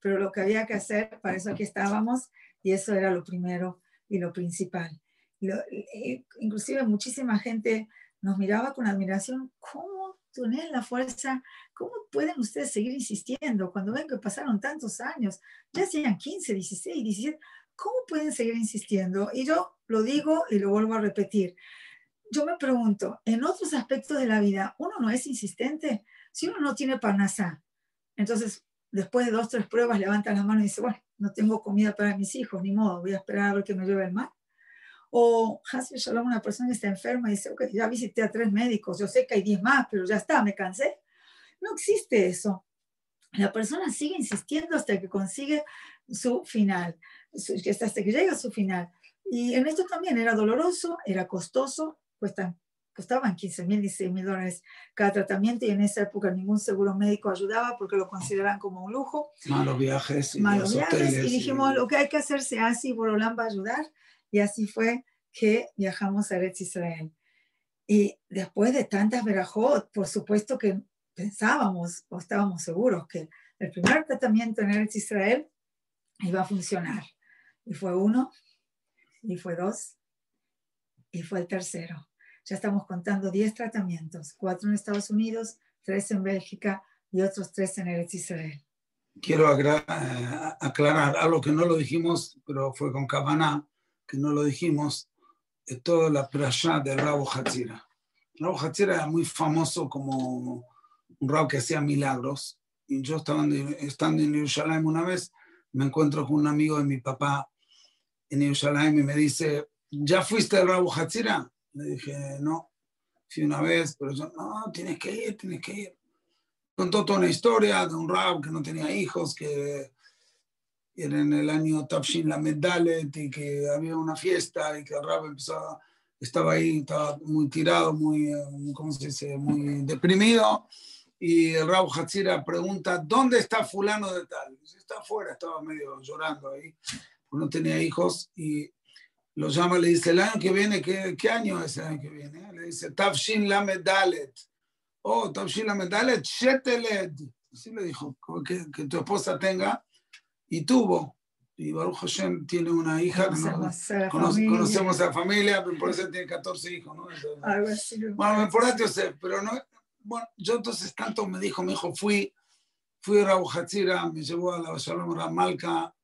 pero lo que había que hacer, para eso aquí estábamos, y eso era lo primero y lo principal. Lo- eh, inclusive muchísima gente nos miraba con admiración, ¿cómo tienen la fuerza? ¿Cómo pueden ustedes seguir insistiendo cuando ven que pasaron tantos años? Ya sean 15, 16, 17, ¿cómo pueden seguir insistiendo? Y yo lo digo y lo vuelvo a repetir. Yo me pregunto, en otros aspectos de la vida, ¿uno no es insistente? Si uno no tiene parnasá, entonces después de dos, tres pruebas levanta la mano y dice, bueno, no tengo comida para mis hijos, ni modo, voy a esperar a ver que me lleve el mar. O Hasbe Shalom, una persona que está enferma y dice, ok, ya visité a tres médicos, yo sé que hay diez más, pero ya está, me cansé. No existe eso. La persona sigue insistiendo hasta que consigue su final, hasta que llega a su final. Y en esto también era doloroso, era costoso, cuestan, costaban 15 mil, 16 mil dólares cada tratamiento y en esa época ningún seguro médico ayudaba porque lo consideraban como un lujo Malos viajes y malos los viajes y dijimos y- lo que hay que hacer se hace y Borolán va a ayudar y así fue que viajamos a Eretz Israel. Y después de tantas verajot, por supuesto que pensábamos o estábamos seguros que el primer tratamiento en Eretz Israel iba a funcionar. Y fue uno, y fue dos, y fue el tercero. Ya estamos contando 10 tratamientos, cuatro en Estados Unidos, tres en Bélgica y otros tres en Eretz Israel. Quiero eh, aclarar algo que no lo dijimos, pero fue con Cabana que no lo dijimos, de toda la prasha del Rabo Hatzira. Rabo Hatzira era muy famoso como un rabo que hacía milagros. Y yo estaba estando en Jerusalén una vez, me encuentro con un amigo de mi papá en Jerusalén y me dice, ¿ya fuiste al Rabo Hatzira? Le dije, no, fui una vez, pero yo, no, tienes que ir, tienes que ir. Contó toda una historia de un rab que no tenía hijos, que era en el año Tafshin la Medalet y que había una fiesta y que rab empezó, estaba ahí, estaba muy tirado, muy, ¿cómo se dice?, muy deprimido. Y el rab Hatzira pregunta, ¿dónde está fulano de tal? Dice, está afuera, estaba medio llorando ahí, no tenía hijos y lo llama, le dice, el año que viene, ¿qué, qué año es el año que viene? Le dice, Tafshin la Medalet. Oh, Tafshin la Medalet, Sheteled. Así le dijo, que, que tu esposa tenga y tuvo. Y Baruch Hashem tiene una hija, conocemos, no, conoce, conocemos a la familia, por eso tiene 14 hijos, ¿no? bueno, por sé, pero no, bueno, yo entonces tanto me dijo, me dijo, fui, fui a Rabu Hatzira, me llevó a la Shalom Ramalka,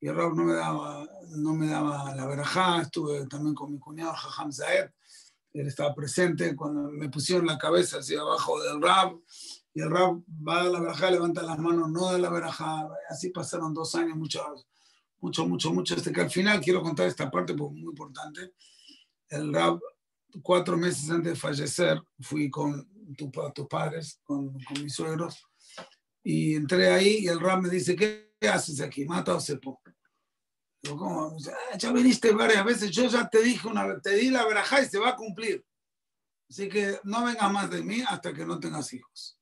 y Raúl no me daba, no me daba la verajá, estuve también con mi cuñado Jajam Zaed, él estaba presente cuando me pusieron la cabeza hacia abajo del Rab, y el Rab va a la verajá, levanta las manos, no de la verajá, así pasaron dos años, mucho, mucho, mucho, mucho, hasta que al final quiero contar esta parte porque es muy importante. El Rab, cuatro meses antes de fallecer, fui con tu, tus padres, con, con mis suegros, y entré ahí y el Rab me dice, ¿qué haces aquí? Mata o sepo. Yo, ¿cómo? Ah, ya viniste varias veces, yo ya te dije una te di la verajá y se va a cumplir. Así que no vengas más de mí hasta que no tengas hijos.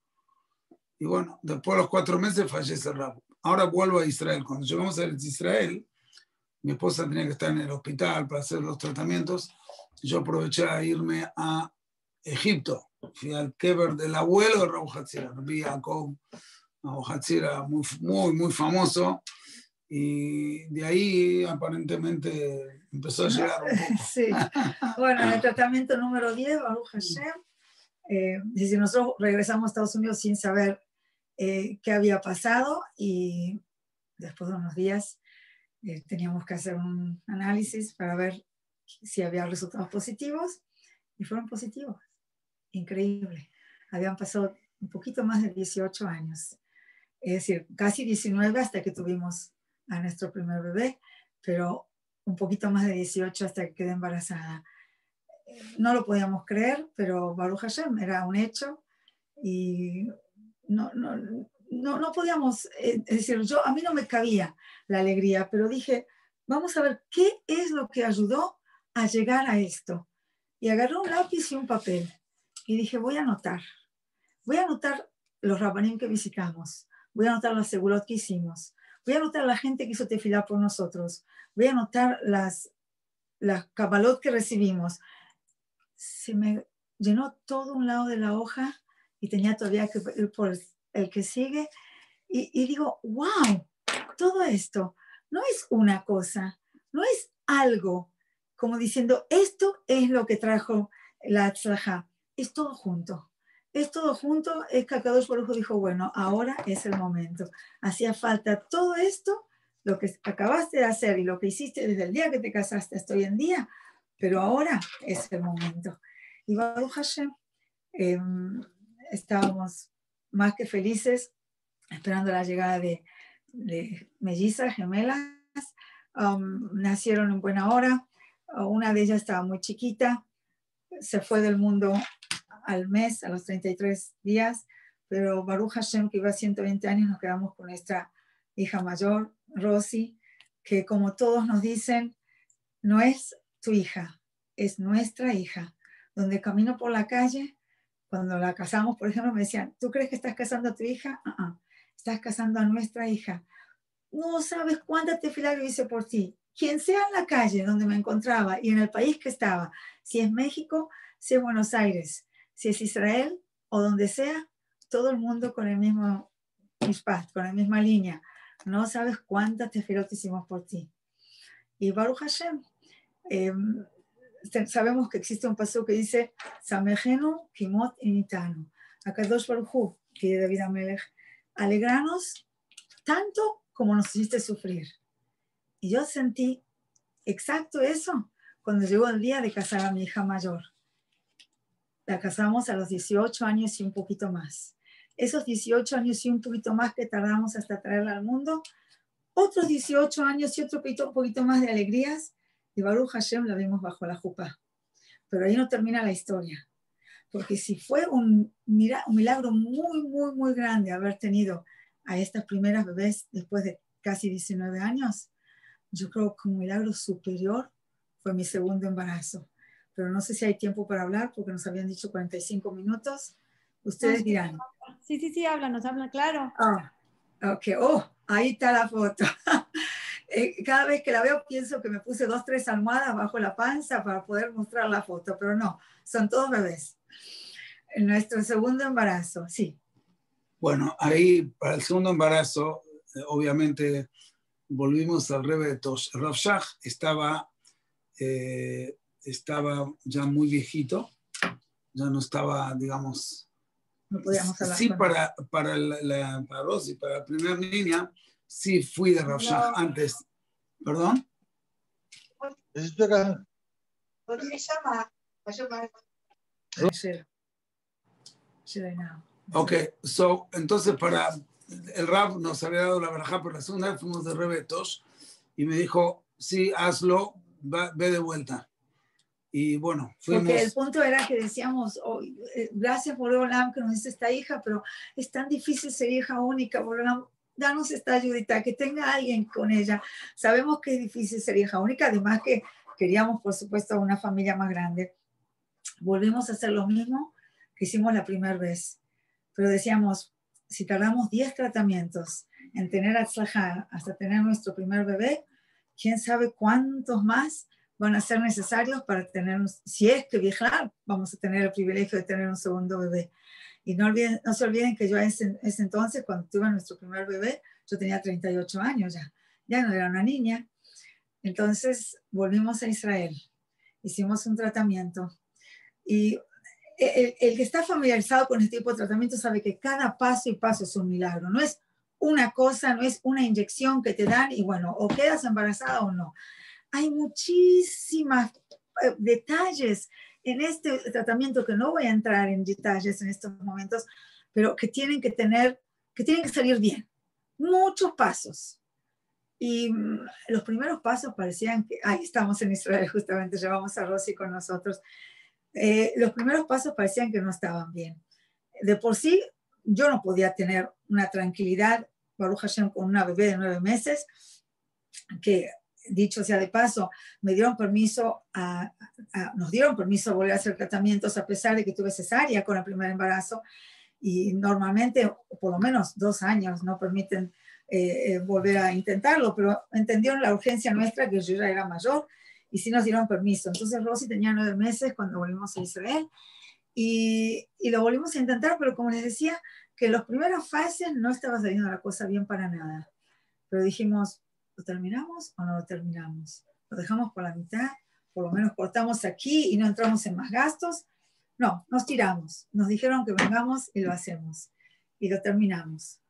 Y bueno, después de los cuatro meses fallece Rabo. Ahora vuelvo a Israel. Cuando llegamos a Israel, mi esposa tenía que estar en el hospital para hacer los tratamientos. Yo aproveché a irme a Egipto. Fui al Keber del abuelo de Raúl Hatzira, Rabbi Jacob Hatzira, muy, muy, muy famoso y de ahí aparentemente empezó a llegar un poco. Sí, bueno, en el tratamiento número 10, Baruch Hashem, eh, si nosotros regresamos a Estados Unidos sin saber eh, qué había pasado y después de unos días eh, teníamos que hacer un análisis para ver si había resultados positivos y fueron positivos. Increíble. Habían pasado un poquito más de 18 años, es decir, casi 19 hasta que tuvimos a nuestro primer bebé, pero un poquito más de 18 hasta que quedé embarazada. No lo podíamos creer, pero Baruch Hashem era un hecho y no, no, no, no podíamos, eh, decir, yo, a mí no me cabía la alegría, pero dije, vamos a ver qué es lo que ayudó a llegar a esto. Y agarré un lápiz y un papel y dije, voy a anotar, voy a anotar los rabanim que visitamos, voy a anotar los seguros que hicimos, voy a anotar la gente que hizo tefilá por nosotros, voy a anotar las, las cabalot que recibimos. Se me llenó todo un lado de la hoja y tenía todavía que ir por el que sigue. Y, y digo, wow, todo esto no es una cosa, no es algo como diciendo, esto es lo que trajo la tzlaha, es todo junto es todo junto, es que Akadosh Baruj dijo, bueno, ahora es el momento. Hacía falta todo esto, lo que acabaste de hacer y lo que hiciste desde el día que te casaste hasta hoy en día, pero ahora es el momento. Y Baruch Hashem, em, estábamos más que felices esperando la llegada de, mellizas, gemelas. Um, nacieron en buena hora. Una de ellas estaba muy chiquita, se fue del mundo al mes, a los 33 días, pero Baruch Hashem, que iba a 120 años, nos quedamos con nuestra hija mayor, Rosy, que como todos nos dicen, no es tu hija, es nuestra hija. Donde camino por la calle, cuando la casamos, por ejemplo, me decían, ¿tú crees que estás casando a tu hija? Uh estás casando a nuestra hija. No sabes cuánta tefilá yo hice por ti. Quien sea en la calle donde me encontraba y en el país que estaba, si es México, si es Buenos Aires, si es Israel o donde sea, todo el mundo con el mismo con la misma línea. No sabes cuántas tefilot hicimos por ti. Y Baruch Hashem, em, sabemos que existe un paso que dice, Samejenu Kimot Initanu. Akadosh Baruch que David Amelech, alegranos tanto como nos hiciste sufrir. Y yo sentí exacto eso cuando llegó el día de casar a mi hija mayor. La casamos a los 18 años y un poquito más. Esos 18 años y un poquito más que tardamos hasta traerla al mundo, otros 18 años y otro poquito, un poquito más de alegrías, y Baruch Hashem la vimos bajo la jupa. Pero ahí no termina la historia. Porque si fue un, un milagro muy, muy, muy grande haber tenido a estas primeras bebés después de casi 19 años, yo creo que un milagro superior fue mi segundo embarazo pero no sé si hay tiempo para hablar porque nos habían dicho 45 minutos. Ustedes dirán. Sí, sí, sí, habla, nos habla, claro. Ah, ok, oh, ahí está la foto. Eh, cada vez que la veo pienso que me puse dos, tres almohadas bajo la panza para poder mostrar la foto, pero no, son todos bebés. Nuestro segundo embarazo, sí. Bueno, ahí para el segundo embarazo, eh, obviamente volvimos al Rebe de Tosh. Rav estaba eh, estaba ya muy viejito, ya no estaba, digamos... No podíamos hablar. Sí, para, para, la, para Rosy, para la primera niña, sí fui de Rav antes. ¿Perdón? Ok, so, entonces para el Rab nos había dado la baraja por la segunda vez, fuimos de Rebetos y me dijo, sí, hazlo, ve de vuelta. Y bueno, fuimos... Porque el punto era que decíamos, oh, eh, gracias por Olam que nos dice esta hija, pero es tan difícil ser hija única, por Olam, danos esta ayudita, que tenga alguien con ella. Sabemos que es difícil ser hija única, además que queríamos, por supuesto, una familia más grande. Volvimos a hacer lo mismo que hicimos la primera vez, pero decíamos, si tardamos 10 tratamientos en tener a hasta tener nuestro primer bebé, quién sabe cuántos más van a ser necesarios para tener, si es que viajar, vamos a tener el privilegio de tener un segundo bebé. Y no, olviden, no se olviden que yo en ese, ese, entonces, cuando tuve nuestro primer bebé, yo tenía 38 años ya, ya no era una niña. Entonces volvimos a Israel, hicimos un tratamiento. Y el, el, que está familiarizado con este tipo de tratamiento sabe que cada paso y paso es un milagro, no es una cosa, no es una inyección que te dan y bueno, o quedas embarazada o no. Hay muchísimos eh, detalles en este tratamiento que no voy a entrar en detalles en estos momentos, pero que tienen que tener, que tienen que salir bien. Muchos pasos. Y mm, los primeros pasos parecían que, ahí estamos en Israel justamente, llevamos a Rosy con nosotros. Eh, los primeros pasos parecían que no estaban bien. De por sí, yo no podía tener una tranquilidad, Baruch Hashem, con una bebé de nueve meses, que dicho sea de paso, me dieron permiso a, nos dieron permiso a volver a hacer tratamientos a pesar de que tuve cesárea con el primer embarazo y normalmente por lo menos dos años no permiten eh, eh, volver a intentarlo, pero entendieron la urgencia nuestra que yo ya era mayor y sí nos dieron permiso. Entonces Rosy tenía nueve meses cuando volvimos a Israel y, y lo volvimos a intentar, pero como les decía, que en las primeras fases no estaba saliendo la cosa bien para nada. Pero dijimos, ¿Lo terminamos o no lo terminamos? ¿Lo dejamos por la mitad? Por lo menos cortamos aquí y no entramos en más gastos. No, nos tiramos. Nos dijeron que vengamos y lo hacemos. Y lo terminamos.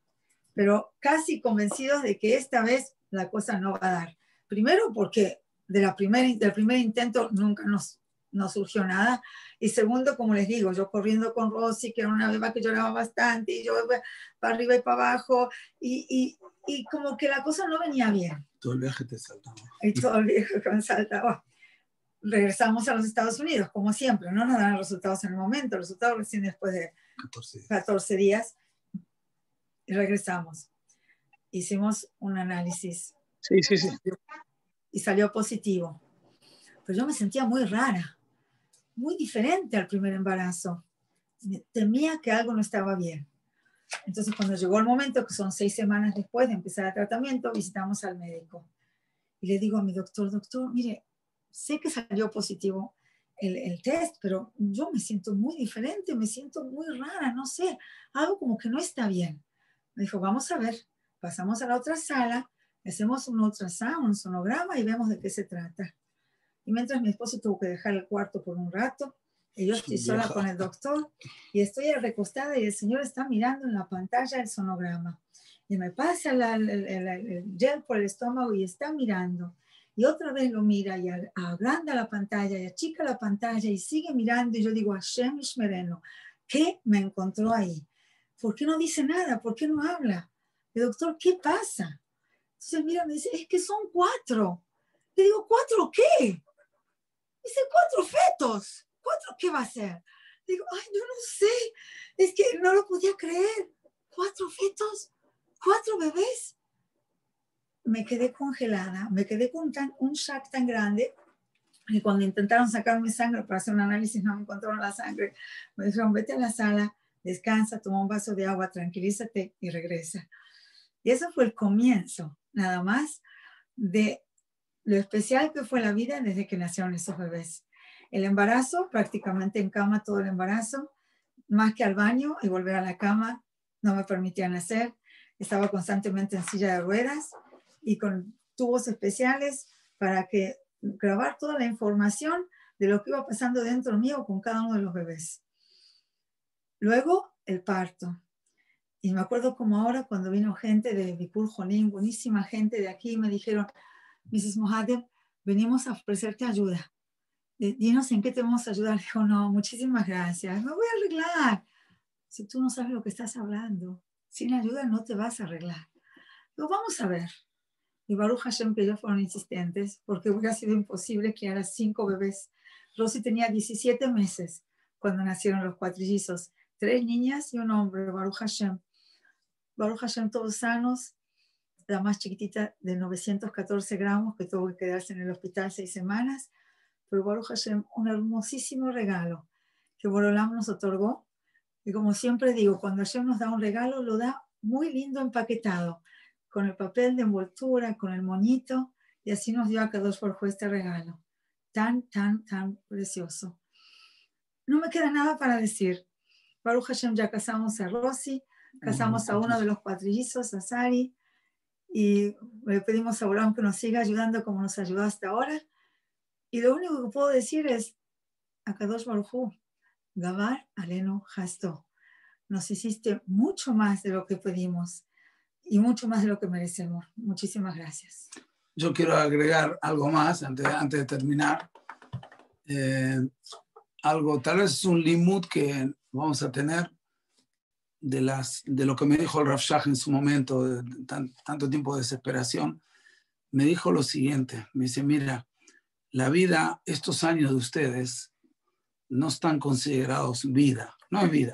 Pero casi convencidos de que esta vez la cosa no va a dar. Primero porque de la del primer intento nunca nos, no surgió nada. Y segundo, como les digo, yo corriendo con Rosy, que era una beba que lloraba bastante, y yo para arriba y para abajo, y, y como que la cosa no venía bien. Todo el viaje te saltaba. Y todo el viaje me saltaba. Regresamos a los Estados Unidos, como siempre, no nos dan resultados en el momento, los resultados recién después de 14 días. Y regresamos. Hicimos un análisis. Sí, sí, sí. Y salió positivo. Pero yo me sentía muy rara, muy diferente al primer embarazo. Temía que algo no estaba bien. Entonces, cuando llegó el momento, que son seis semanas después de empezar el tratamiento, visitamos al médico. Y le digo a mi doctor, doctor, mire, sé que salió positivo el, el, test, pero yo me siento muy diferente, me siento muy rara, no sé, algo como que no está bien. Me dijo, vamos a ver, pasamos a la otra sala, hacemos un ultrasound, un sonograma y vemos de qué se trata. Y mientras mi esposo tuvo que dejar el cuarto por un rato, y yo estoy sola con el doctor y estoy recostada y el señor está mirando en la pantalla el sonograma. Y me pasa el, el, gel por el estómago y está mirando. Y otra vez lo mira y agranda la pantalla y achica la pantalla y sigue mirando. Y yo digo, Hashem Ishmereno, ¿qué me encontró ahí? ¿Por qué no dice nada? ¿Por qué no habla? El doctor, ¿qué pasa? Entonces mira, me dice, es que son cuatro. Le digo, ¿cuatro qué? Dice, cuatro fetos. ¿Cuatro qué va a ser? Digo, ay, yo no sé. Es que no lo podía creer. ¿Cuatro fetos? ¿Cuatro bebés? Me quedé congelada. Me quedé con un shock tan grande y cuando intentaron sacarme sangre para hacer un análisis no me encontraron la sangre. Me dijeron, vete a la sala, descansa, toma un vaso de agua, tranquilízate y regresa. Y eso fue el comienzo, nada más, de lo especial que fue la vida desde que nacieron esos bebés. El embarazo, prácticamente en cama todo el embarazo, más que al baño y volver a la cama, no me permitían hacer. Estaba constantemente en silla de ruedas y con tubos especiales para que grabar toda la información de lo que iba pasando dentro mío con cada uno de los bebés. Luego, el parto. Y me acuerdo como ahora cuando vino gente de Bipur Jonín, buenísima gente de aquí, me dijeron, Mrs. Mohamed, venimos a ofrecerte ayuda. Dinos en qué te vamos a ayudar. Dijo, no, muchísimas gracias, me voy a arreglar. Si tú no sabes lo que estás hablando, sin ayuda no te vas a arreglar. Digo, vamos a ver. Y Baruch Hashem que ellos fueron insistentes, porque hubiera sido imposible que criar cinco bebés. Rosy tenía 17 meses cuando nacieron los cuatrillizos, tres niñas y un hombre, Baruch Hashem. Baruch Hashem todos sanos, la más chiquitita de 914 gramos que tuvo que quedarse en el hospital seis semanas, pero Baruch Hashem, un hermosísimo regalo que Borolam nos otorgó. Y como siempre digo, cuando Hashem nos da un regalo, lo da muy lindo empaquetado, con el papel de envoltura, con el moñito, y así nos dio a Kadosh por este regalo. Tan, tan, tan precioso. No me queda nada para decir. Baruch Hashem, ya casamos a Rosy, casamos a uno de los cuatrillizos, a Sari, y le pedimos a Abraham que nos siga ayudando como nos ayudó hasta ahora. Y lo único que puedo decir es, Akadosh Baruj Gabar Aleno Hasto, nos hiciste mucho más de lo que pedimos y mucho más de lo que merecemos. Muchísimas gracias. Yo quiero agregar algo más antes, antes de terminar. Eh, algo, tal vez es un limud que vamos a tener de, las, de lo que me dijo el Rav en su momento, de tanto tiempo de desesperación. Me dijo lo siguiente, me dice, mira, la vida, estos años de ustedes no están considerados vida, no es vida,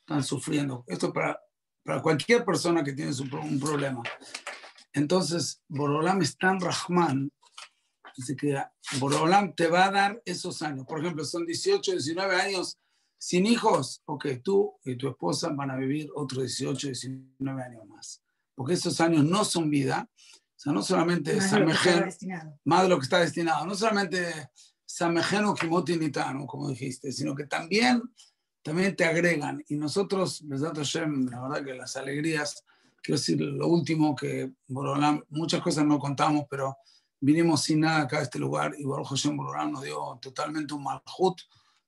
están sufriendo. Esto para, para cualquier persona que tiene un problema. Entonces, Borolam es tan Rahman, dice que Borolam te va a dar esos años. Por ejemplo, son 18, 19 años sin hijos, ok, tú y tu esposa van a vivir otros 18, 19 años más. Porque esos años no son vida, o sea, no solamente más, más de lo que está destinado, no solamente Samejeno Kimoti Nitano, como dijiste, sino que también, también te agregan. Y nosotros, la verdad que las alegrías, quiero decir, lo último que muchas cosas no contamos, pero vinimos sin nada acá a este lugar y Baruch Hashem Borolam nos dio totalmente un malhut.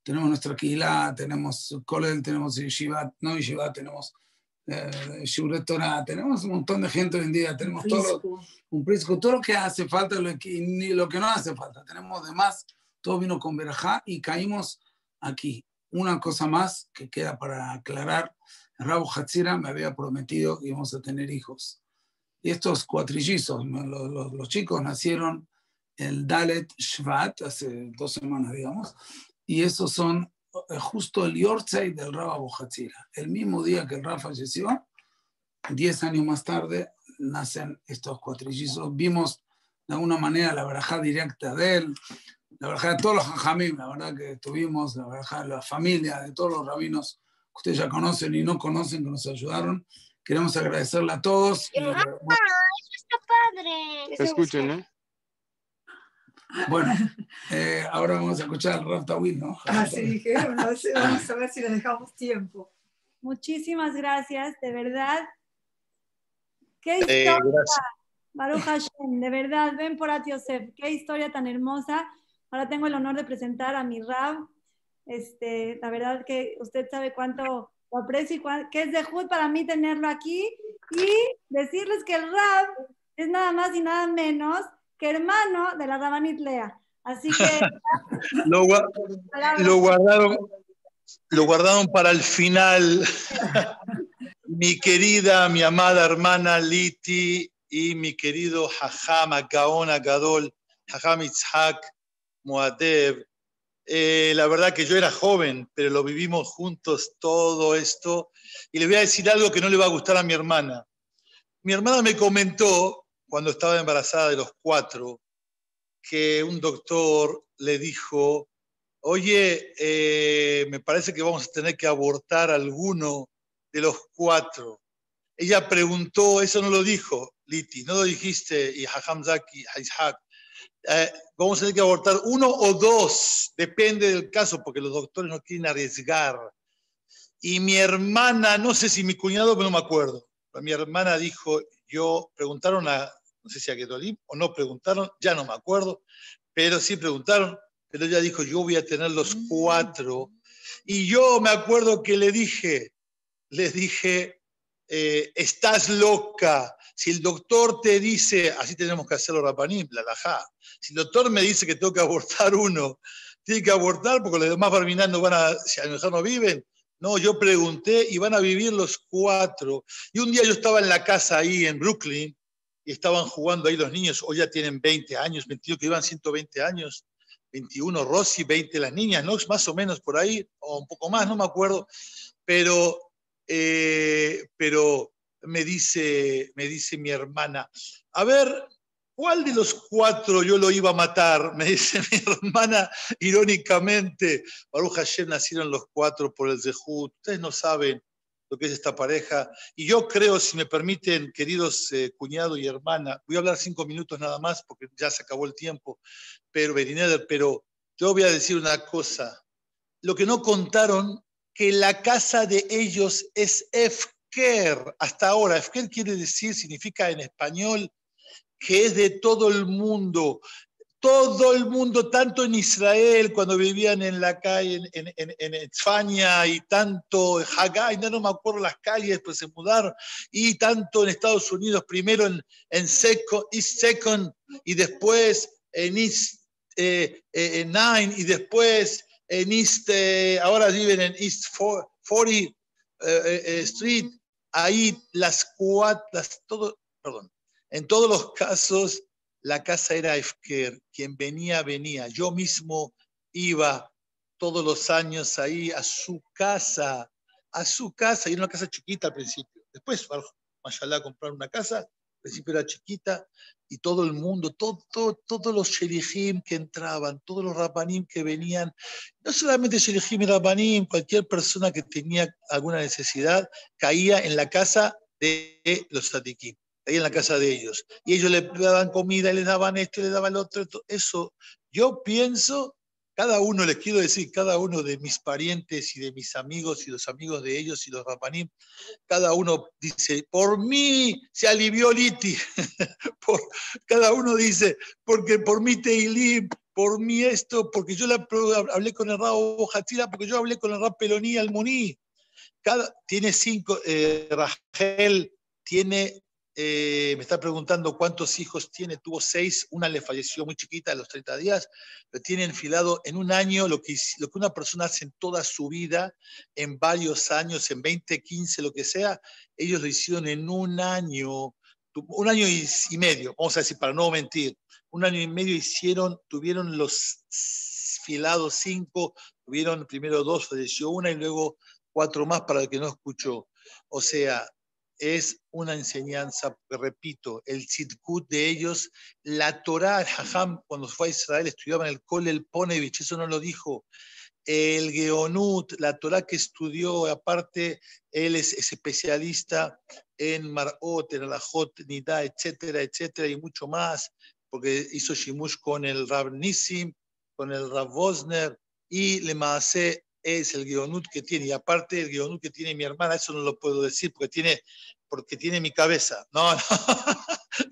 Tenemos nuestra Kihila, tenemos Kolel, tenemos Yeshiva, no Yeshiva, tenemos eh, tenemos un montón de gente hoy en día, tenemos todo, un prisco, todo lo que hace falta lo que, ni lo que no hace falta, tenemos de más, todo vino con verajá y caímos aquí. Una cosa más que queda para aclarar, Rabu Hatzira me había prometido que íbamos a tener hijos. Y estos cuatrillizos, los, los chicos nacieron el Dalet Shvat, hace dos semanas, digamos, y esos son eh, justo el Yortzeit del Rabba Bohatzira. El mismo día que el Rafa falleció, diez años más tarde, nacen estos cuatrillizos. Vimos de alguna manera la verajá directa de él, la verajá de todos los hajamim, la verdad que tuvimos la verajá de la familia, de todos los rabinos que ustedes ya conocen y no conocen, que nos ayudaron. Queremos agradecerle a todos. ¡Ah, eso está padre! Escuchen, ¿eh? Bueno, eh, ahora vamos a escuchar al Rav Tawil, ¿no? Así ah, dijeron, no sé, vamos a ver si le dejamos tiempo. Muchísimas gracias, de verdad. Qué eh, historia. Baruch Hashem, de verdad, ven por Atiosef, qué historia tan hermosa. Ahora tengo el honor de presentar a mi Rab. Este, la verdad que usted sabe cuánto lo aprecio y cuán, qué es de Jud para mí tenerlo aquí y decirles que el Rab es nada más y nada menos que hermano de la Rabanit Lea. Así que lo, lo guardaron lo guardaron para el final. mi querida, mi amada hermana Liti y mi querido Hajam Gaon Gadol, Hajam Itzhak Moadev. Eh, la verdad que yo era joven, pero lo vivimos juntos todo esto. Y le voy a decir algo que no le va a gustar a mi hermana. Mi hermana me comentó, cuando estaba embarazada de los cuatro, que un doctor le dijo, oye, eh, me parece que vamos a tener que abortar alguno de los cuatro. Ella preguntó, eso no lo dijo, Liti, no lo dijiste, y Hajam Zaki, eh, vamos a tener que abortar uno o dos, depende del caso, porque los doctores no quieren arriesgar. Y mi hermana, no sé si mi cuñado, pero no me acuerdo, mi hermana dijo, yo preguntaron a, no sé si a Getolim o no preguntaron, ya no me acuerdo, pero sí preguntaron, pero ella dijo, yo voy a tener los mm. cuatro. Y yo me acuerdo que le dije, le dije, eh, estás loca. Si el doctor te dice, así tenemos que hacerlo, Rapanim, la lajá. Si el doctor me dice que tengo que abortar uno, tiene que abortar porque los demás barminando van a, si a lo mejor no viven. No, yo pregunté y van a vivir los cuatro. Y un día yo estaba en la casa ahí en Brooklyn estaban jugando ahí los niños, hoy ya tienen 20 años, 21 que iban 120 años. 21 Rossi, 20 las niñas, ¿no? Más o menos por ahí, o un poco más, no me acuerdo, pero, eh, pero me, dice, me dice mi hermana, a ver, ¿cuál de los cuatro yo lo iba a matar? Me dice mi hermana irónicamente, Baruch Hashem nacieron los cuatro por el Zehut, ustedes no saben lo que es esta pareja. Y yo creo, si me permiten, queridos eh, cuñado y hermana, voy a hablar cinco minutos nada más porque ya se acabó el tiempo, pero pero yo voy a decir una cosa. Lo que no contaron, que la casa de ellos es Efker hasta ahora. Efker quiere decir, significa en español, que es de todo el mundo todo el mundo, tanto en Israel, cuando vivían en la calle, en, España, y tanto en Haggai, no, me acuerdo las calles, pues se mudaron, y tanto en Estados Unidos, primero en, en East Second, y después en East eh, eh Nine, y después en East, eh, ahora viven en East 40 eh, Street, ahí las cuatro, todo, perdón, en todos los casos, la casa era Efker, quien venía, venía. Yo mismo iba todos los años ahí a su casa, a su casa, y era una casa chiquita al principio. Después, a comprar una casa, al principio era chiquita, y todo el mundo, todo, todos los sherihim que entraban, todos los rabanim que venían, no solamente sherihim y rabanim, cualquier persona que tenía alguna necesidad, caía en la casa de los sadikim ahí en la casa de ellos. Y ellos le daban comida, le daban esto, le daban lo otro. Eso, yo pienso, cada uno, les quiero decir, cada uno de mis parientes y de mis amigos y los amigos de ellos y los rapanim, cada uno dice, por mí se alivió Liti. cada uno dice, porque por mí Teilib, por mí esto, porque yo hablé con el Rabo Jatira, porque yo hablé con el Rab Peloní Almoní. Cada, tiene cinco, eh, Rachel tiene eh, me está preguntando cuántos hijos tiene, tuvo seis, una le falleció muy chiquita a los 30 días, pero tiene enfilado en un año lo que, lo que una persona hace en toda su vida, en varios años, en 20, 15, lo que sea, ellos lo hicieron en un año, un año y, medio, vamos a decir, para no mentir, un año y medio hicieron, tuvieron los filados cinco, tuvieron primero dos, falleció una y luego cuatro más para el que no escuchó. O sea, es una enseñanza, repito, el tzidkut de ellos, la Torah, el Hajam, cuando fue a Israel, estudiaba en el Kol el Ponevich, eso no lo dijo. El Geonut, la Torah que estudió, aparte, él es, especialista en Marot, en Alajot, Nida, etcétera, etcétera, y mucho más, porque hizo Shimush con el Rab Nissim, con el Rab Wosner, y le Maase es el guionut que tiene. Y aparte el guionut que tiene mi hermana, eso no lo puedo decir porque tiene, porque tiene mi cabeza. No, no.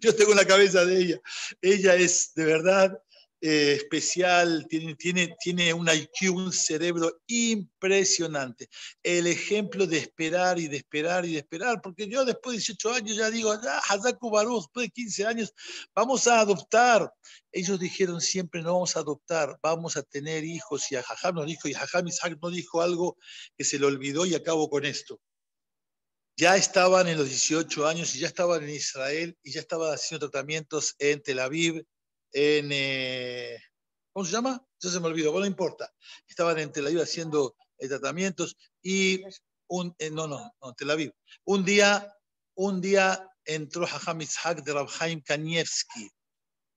Yo tengo la cabeza de ella. Ella es de verdad eh, especial, tiene, tiene, tiene un IQ, un cerebro impresionante. El ejemplo de esperar y de esperar y de esperar, porque yo después de 18 años ya digo, ya, Hazaku Baruch, después de 15 años, vamos a adoptar. Ellos dijeron siempre, no vamos a adoptar, vamos a tener hijos. Y a Jajam nos dijo, y Jajam Isaac no dijo algo que se le olvidó y acabo con esto. Ya estaban en los 18 años y ya estaban en Israel y ya estaban haciendo tratamientos en Tel Aviv, en, eh, ¿cómo se llama? Eso se me olvidó, bueno, no importa. Estaban en Tel Aviv haciendo eh, tratamientos y un, eh, no, no, no, Tel Aviv. Un día, un día entró Hajam Ishak de Rabhaim Kanievski.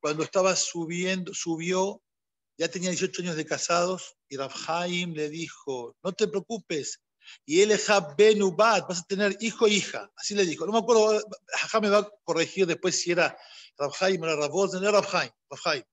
Cuando estaba subiendo, subió, ya tenía 18 años de casados y Rabhaim le dijo, no te preocupes, y él es Benubat, vas a tener hijo e hija. Así le dijo. No me acuerdo, Hajam me va a corregir después si era Rabhaim, era Rabos, era Rabhaim,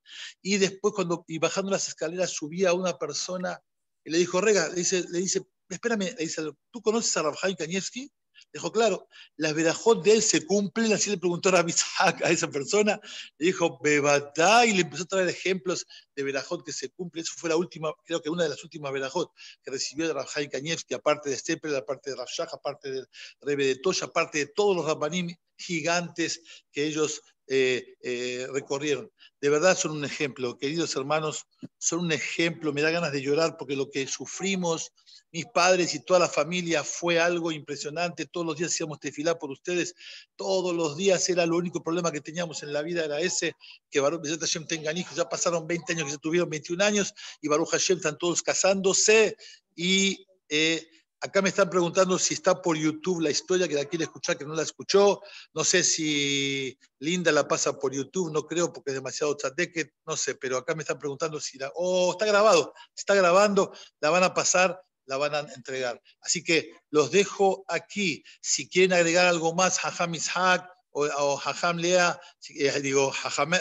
Y después, cuando y bajando las escaleras, subía a una persona y le dijo, Rega, le dice, le dice espérame, le dice, ¿tú conoces a Rabhaim Kanievski? Dijo, claro, las verajot de él se cumplen, así le preguntó a a esa persona, le dijo, bebadá, y le empezó a traer ejemplos de verajot que se cumplen. Eso fue la última, creo que una de las últimas verajot que recibió de Rabjai Kanievski, aparte de Stepel, aparte de Rafshah, aparte de Rebe aparte de todos los rabanim gigantes que ellos eh, eh, recorrieron. De verdad son un ejemplo, queridos hermanos, son un ejemplo. Me da ganas de llorar porque lo que sufrimos, mis padres y toda la familia, fue algo impresionante. Todos los días hacíamos tefilá por ustedes, todos los días era el único problema que teníamos en la vida, era ese, que Baruch Hashem tengan hijos. Ya pasaron 20 años que se tuvieron 21 años y Baruch Hashem están todos casándose y... Eh, Acá me están preguntando si está por YouTube la historia que la quiere escuchar, que no la escuchó. No sé si Linda la pasa por YouTube, no creo porque es demasiado chateque, no sé, pero acá me están preguntando si la. Oh, está grabado, está grabando, la van a pasar, la van a entregar. Así que los dejo aquí. Si quieren agregar algo más, Jajam Ishaq o, o Lea, eh, digo, Jajam,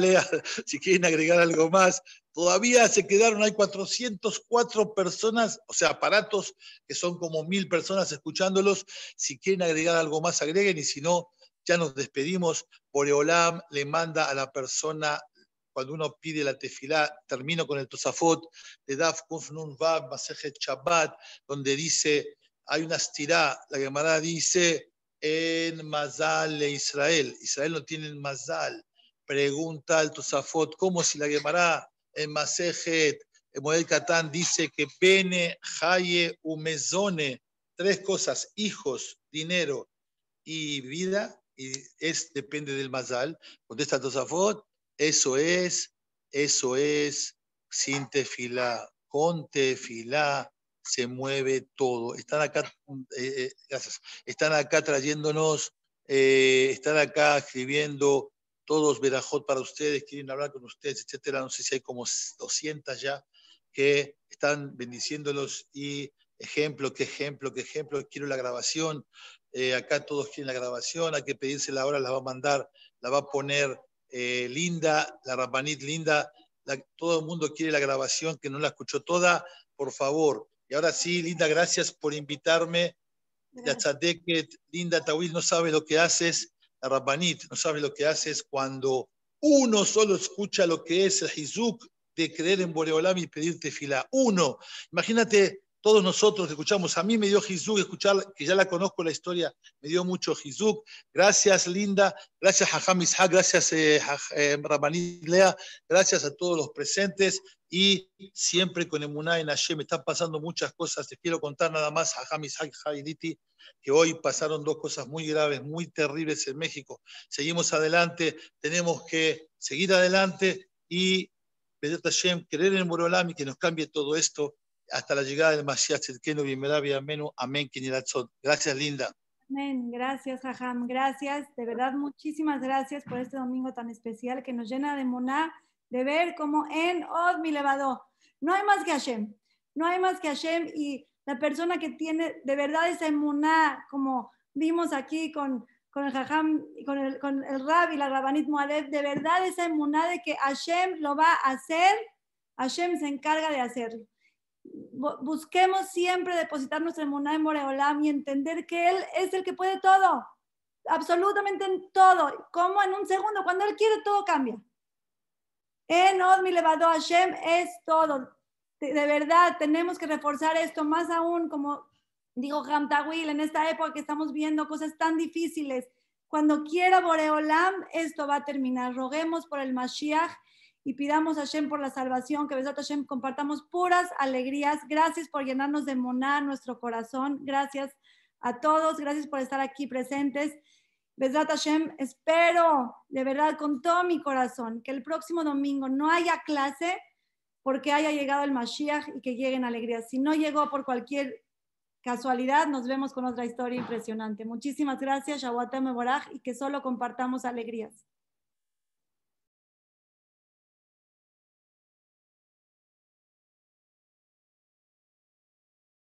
Lea, si quieren agregar algo más, Todavía se quedaron, hay 404 personas, o sea, aparatos que son como mil personas escuchándolos. Si quieren agregar algo más, agreguen y si no, ya nos despedimos. Boreolam le manda a la persona, cuando uno pide la tefilá, termino con el tosafot de Daf Kuf Nun Vav, Masejet Shabbat, donde dice, hay una estirá, la Gemara dice, en Mazal de Israel. Israel no tiene Mazal. Pregunta al tosafot, ¿cómo si la Gemara en Masejet, Model Catán dice que Bene, Haye, Umezone, tres cosas, hijos, dinero y vida, y es, depende del Mazal. Contesta Tosafot, eso es, eso es, sin tefilá, con tefilá se mueve todo. Están acá, eh, eh, gracias, están acá trayéndonos, eh, están acá escribiendo todos Verajot para ustedes, quieren hablar con ustedes, etcétera. No sé si hay como 200 ya que están bendiciéndolos y ejemplo, qué ejemplo, qué ejemplo, quiero la grabación. Eh, acá todos quieren la grabación, hay que pedírsela ahora, la va a mandar, la va a poner eh, Linda, la Rabanit Linda. todo el mundo quiere la grabación, que no la escuchó toda, por favor. Y ahora sí, Linda, gracias por invitarme. Ya Linda Tawil, no sabe lo que haces Rabbanit, no sabe lo que hace es cuando uno solo escucha lo que es el Hizuk de creer en Boreolam y pedirte fila. Uno. Imagínate todos nosotros escuchamos. A mí me dio Hizuk escuchar, que ya la conozco la historia, me dio mucho Hizuk. Gracias, Linda. Gracias, Hajam Ishaq. Gracias, eh, eh, Lea. Gracias a todos los presentes y siempre con Emuná en Hashem. Están pasando muchas cosas. Te quiero contar nada más, Hajam Ishaq Haiditi que hoy pasaron dos cosas muy graves, muy terribles en México. Seguimos adelante, tenemos que seguir adelante y pedir Hashem, creer en Borolam que nos cambie todo esto hasta la llegada del Mashiach Tzedkenu, bienvenido, amén, amén, Gracias, Linda. Amén, gracias, Jajam, gracias, de verdad, muchísimas gracias por este domingo tan especial que nos llena de moná, de ver como en Od mi levado. No hay más que Hashem, no hay más que Hashem y la persona que tiene de verdad esa emuná, como vimos aquí con, con el Jajam, con el, con el Rab y la Rabanit Moaled, de verdad esa emuná de que Hashem lo va a hacer, Hashem se encarga de hacerlo. Busquemos siempre depositar nuestra emuná en Moreolam y entender que Él es el que puede todo. absolutamente en todo, como en un segundo, cuando Él quiere todo cambia. En Odmi Levado Hashem es todo. De, de verdad, tenemos que reforzar esto más aún, como digo Hamtawil, en esta época que estamos viendo cosas tan difíciles. Cuando quiera Boreolam, esto va a terminar. Roguemos por el Mashiach y pidamos a Hashem por la salvación, que Besat Hashem compartamos puras alegrías. Gracias por llenarnos de monar nuestro corazón. Gracias a todos, gracias por estar aquí presentes. Besat Hashem, espero de verdad con todo mi corazón que el próximo domingo no haya clase porque haya llegado el Mashiach y que lleguen alegrías. Si no llegó por cualquier casualidad, nos vemos con otra historia impresionante. Muchísimas gracias, Shawatem Boraj, y que solo compartamos alegrías.